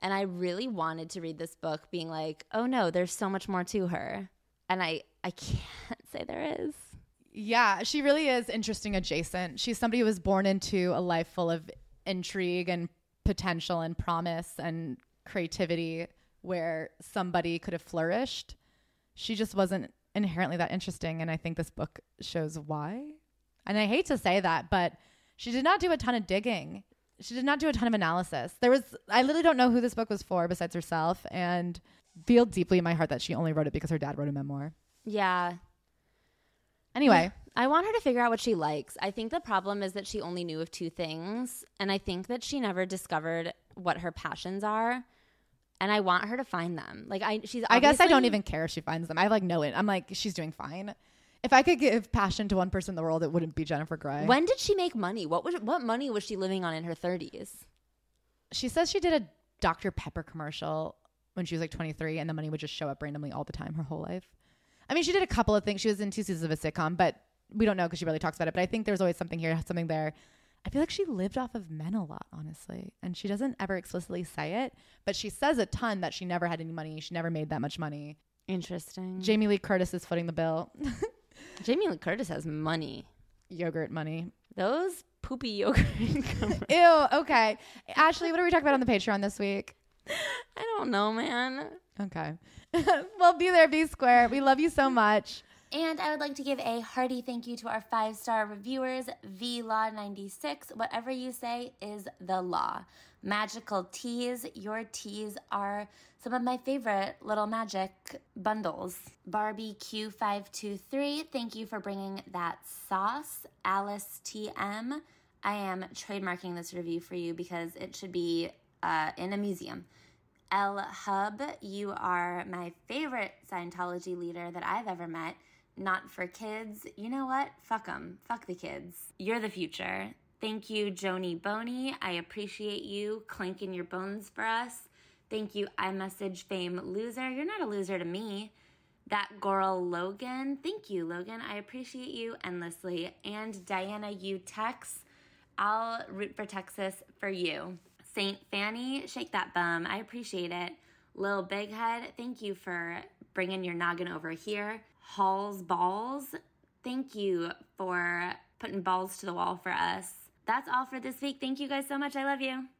And I really wanted to read this book being like, oh no, there's so much more to her. And I, I can't say there is. Yeah, she really is interesting adjacent. She's somebody who was born into a life full of intrigue and potential and promise and creativity where somebody could have flourished. She just wasn't inherently that interesting. And I think this book shows why. And I hate to say that, but she did not do a ton of digging. She did not do a ton of analysis. There was, I literally don't know who this book was for besides herself and feel deeply in my heart that she only wrote it because her dad wrote a memoir. Yeah. Anyway. I want her to figure out what she likes. I think the problem is that she only knew of two things. And I think that she never discovered what her passions are. And I want her to find them. Like I she's I guess I don't even care if she finds them. I like know it. I'm like, she's doing fine. If I could give passion to one person in the world, it wouldn't be Jennifer Grey. When did she make money? What was what money was she living on in her 30s? she says she did a Dr. Pepper commercial when she was like 23, and the money would just show up randomly all the time her whole life. I mean, she did a couple of things. She was in two seasons of a sitcom, but we don't know because she really talks about it. But I think there's always something here, something there. I feel like she lived off of men a lot, honestly. And she doesn't ever explicitly say it, but she says a ton that she never had any money. She never made that much money. Interesting. Jamie Lee Curtis is footing the bill. Jamie Lee Curtis has money. Yogurt money. Those poopy yogurt. Ew. Okay. Ashley, what are we talking about on the Patreon this week? I don't know, man. Okay. well, be there, be square. We love you so much. And I would like to give a hearty thank you to our five star reviewers, VLaw96. Whatever you say is the law. Magical teas. Your teas are some of my favorite little magic bundles. Barbie Q523, thank you for bringing that sauce. Alice TM, I am trademarking this review for you because it should be uh, in a museum. L Hub, you are my favorite Scientology leader that I've ever met. Not for kids. You know what? Fuck them. Fuck the kids. You're the future. Thank you, Joni Boney. I appreciate you clanking your bones for us. Thank you, iMessage Fame Loser. You're not a loser to me. That girl Logan. Thank you, Logan. I appreciate you endlessly. And Diana U Tex. I'll root for Texas for you. St. Fanny, shake that bum. I appreciate it. Lil Big Head, thank you for bringing your noggin over here. Halls Balls, thank you for putting balls to the wall for us. That's all for this week. Thank you guys so much. I love you.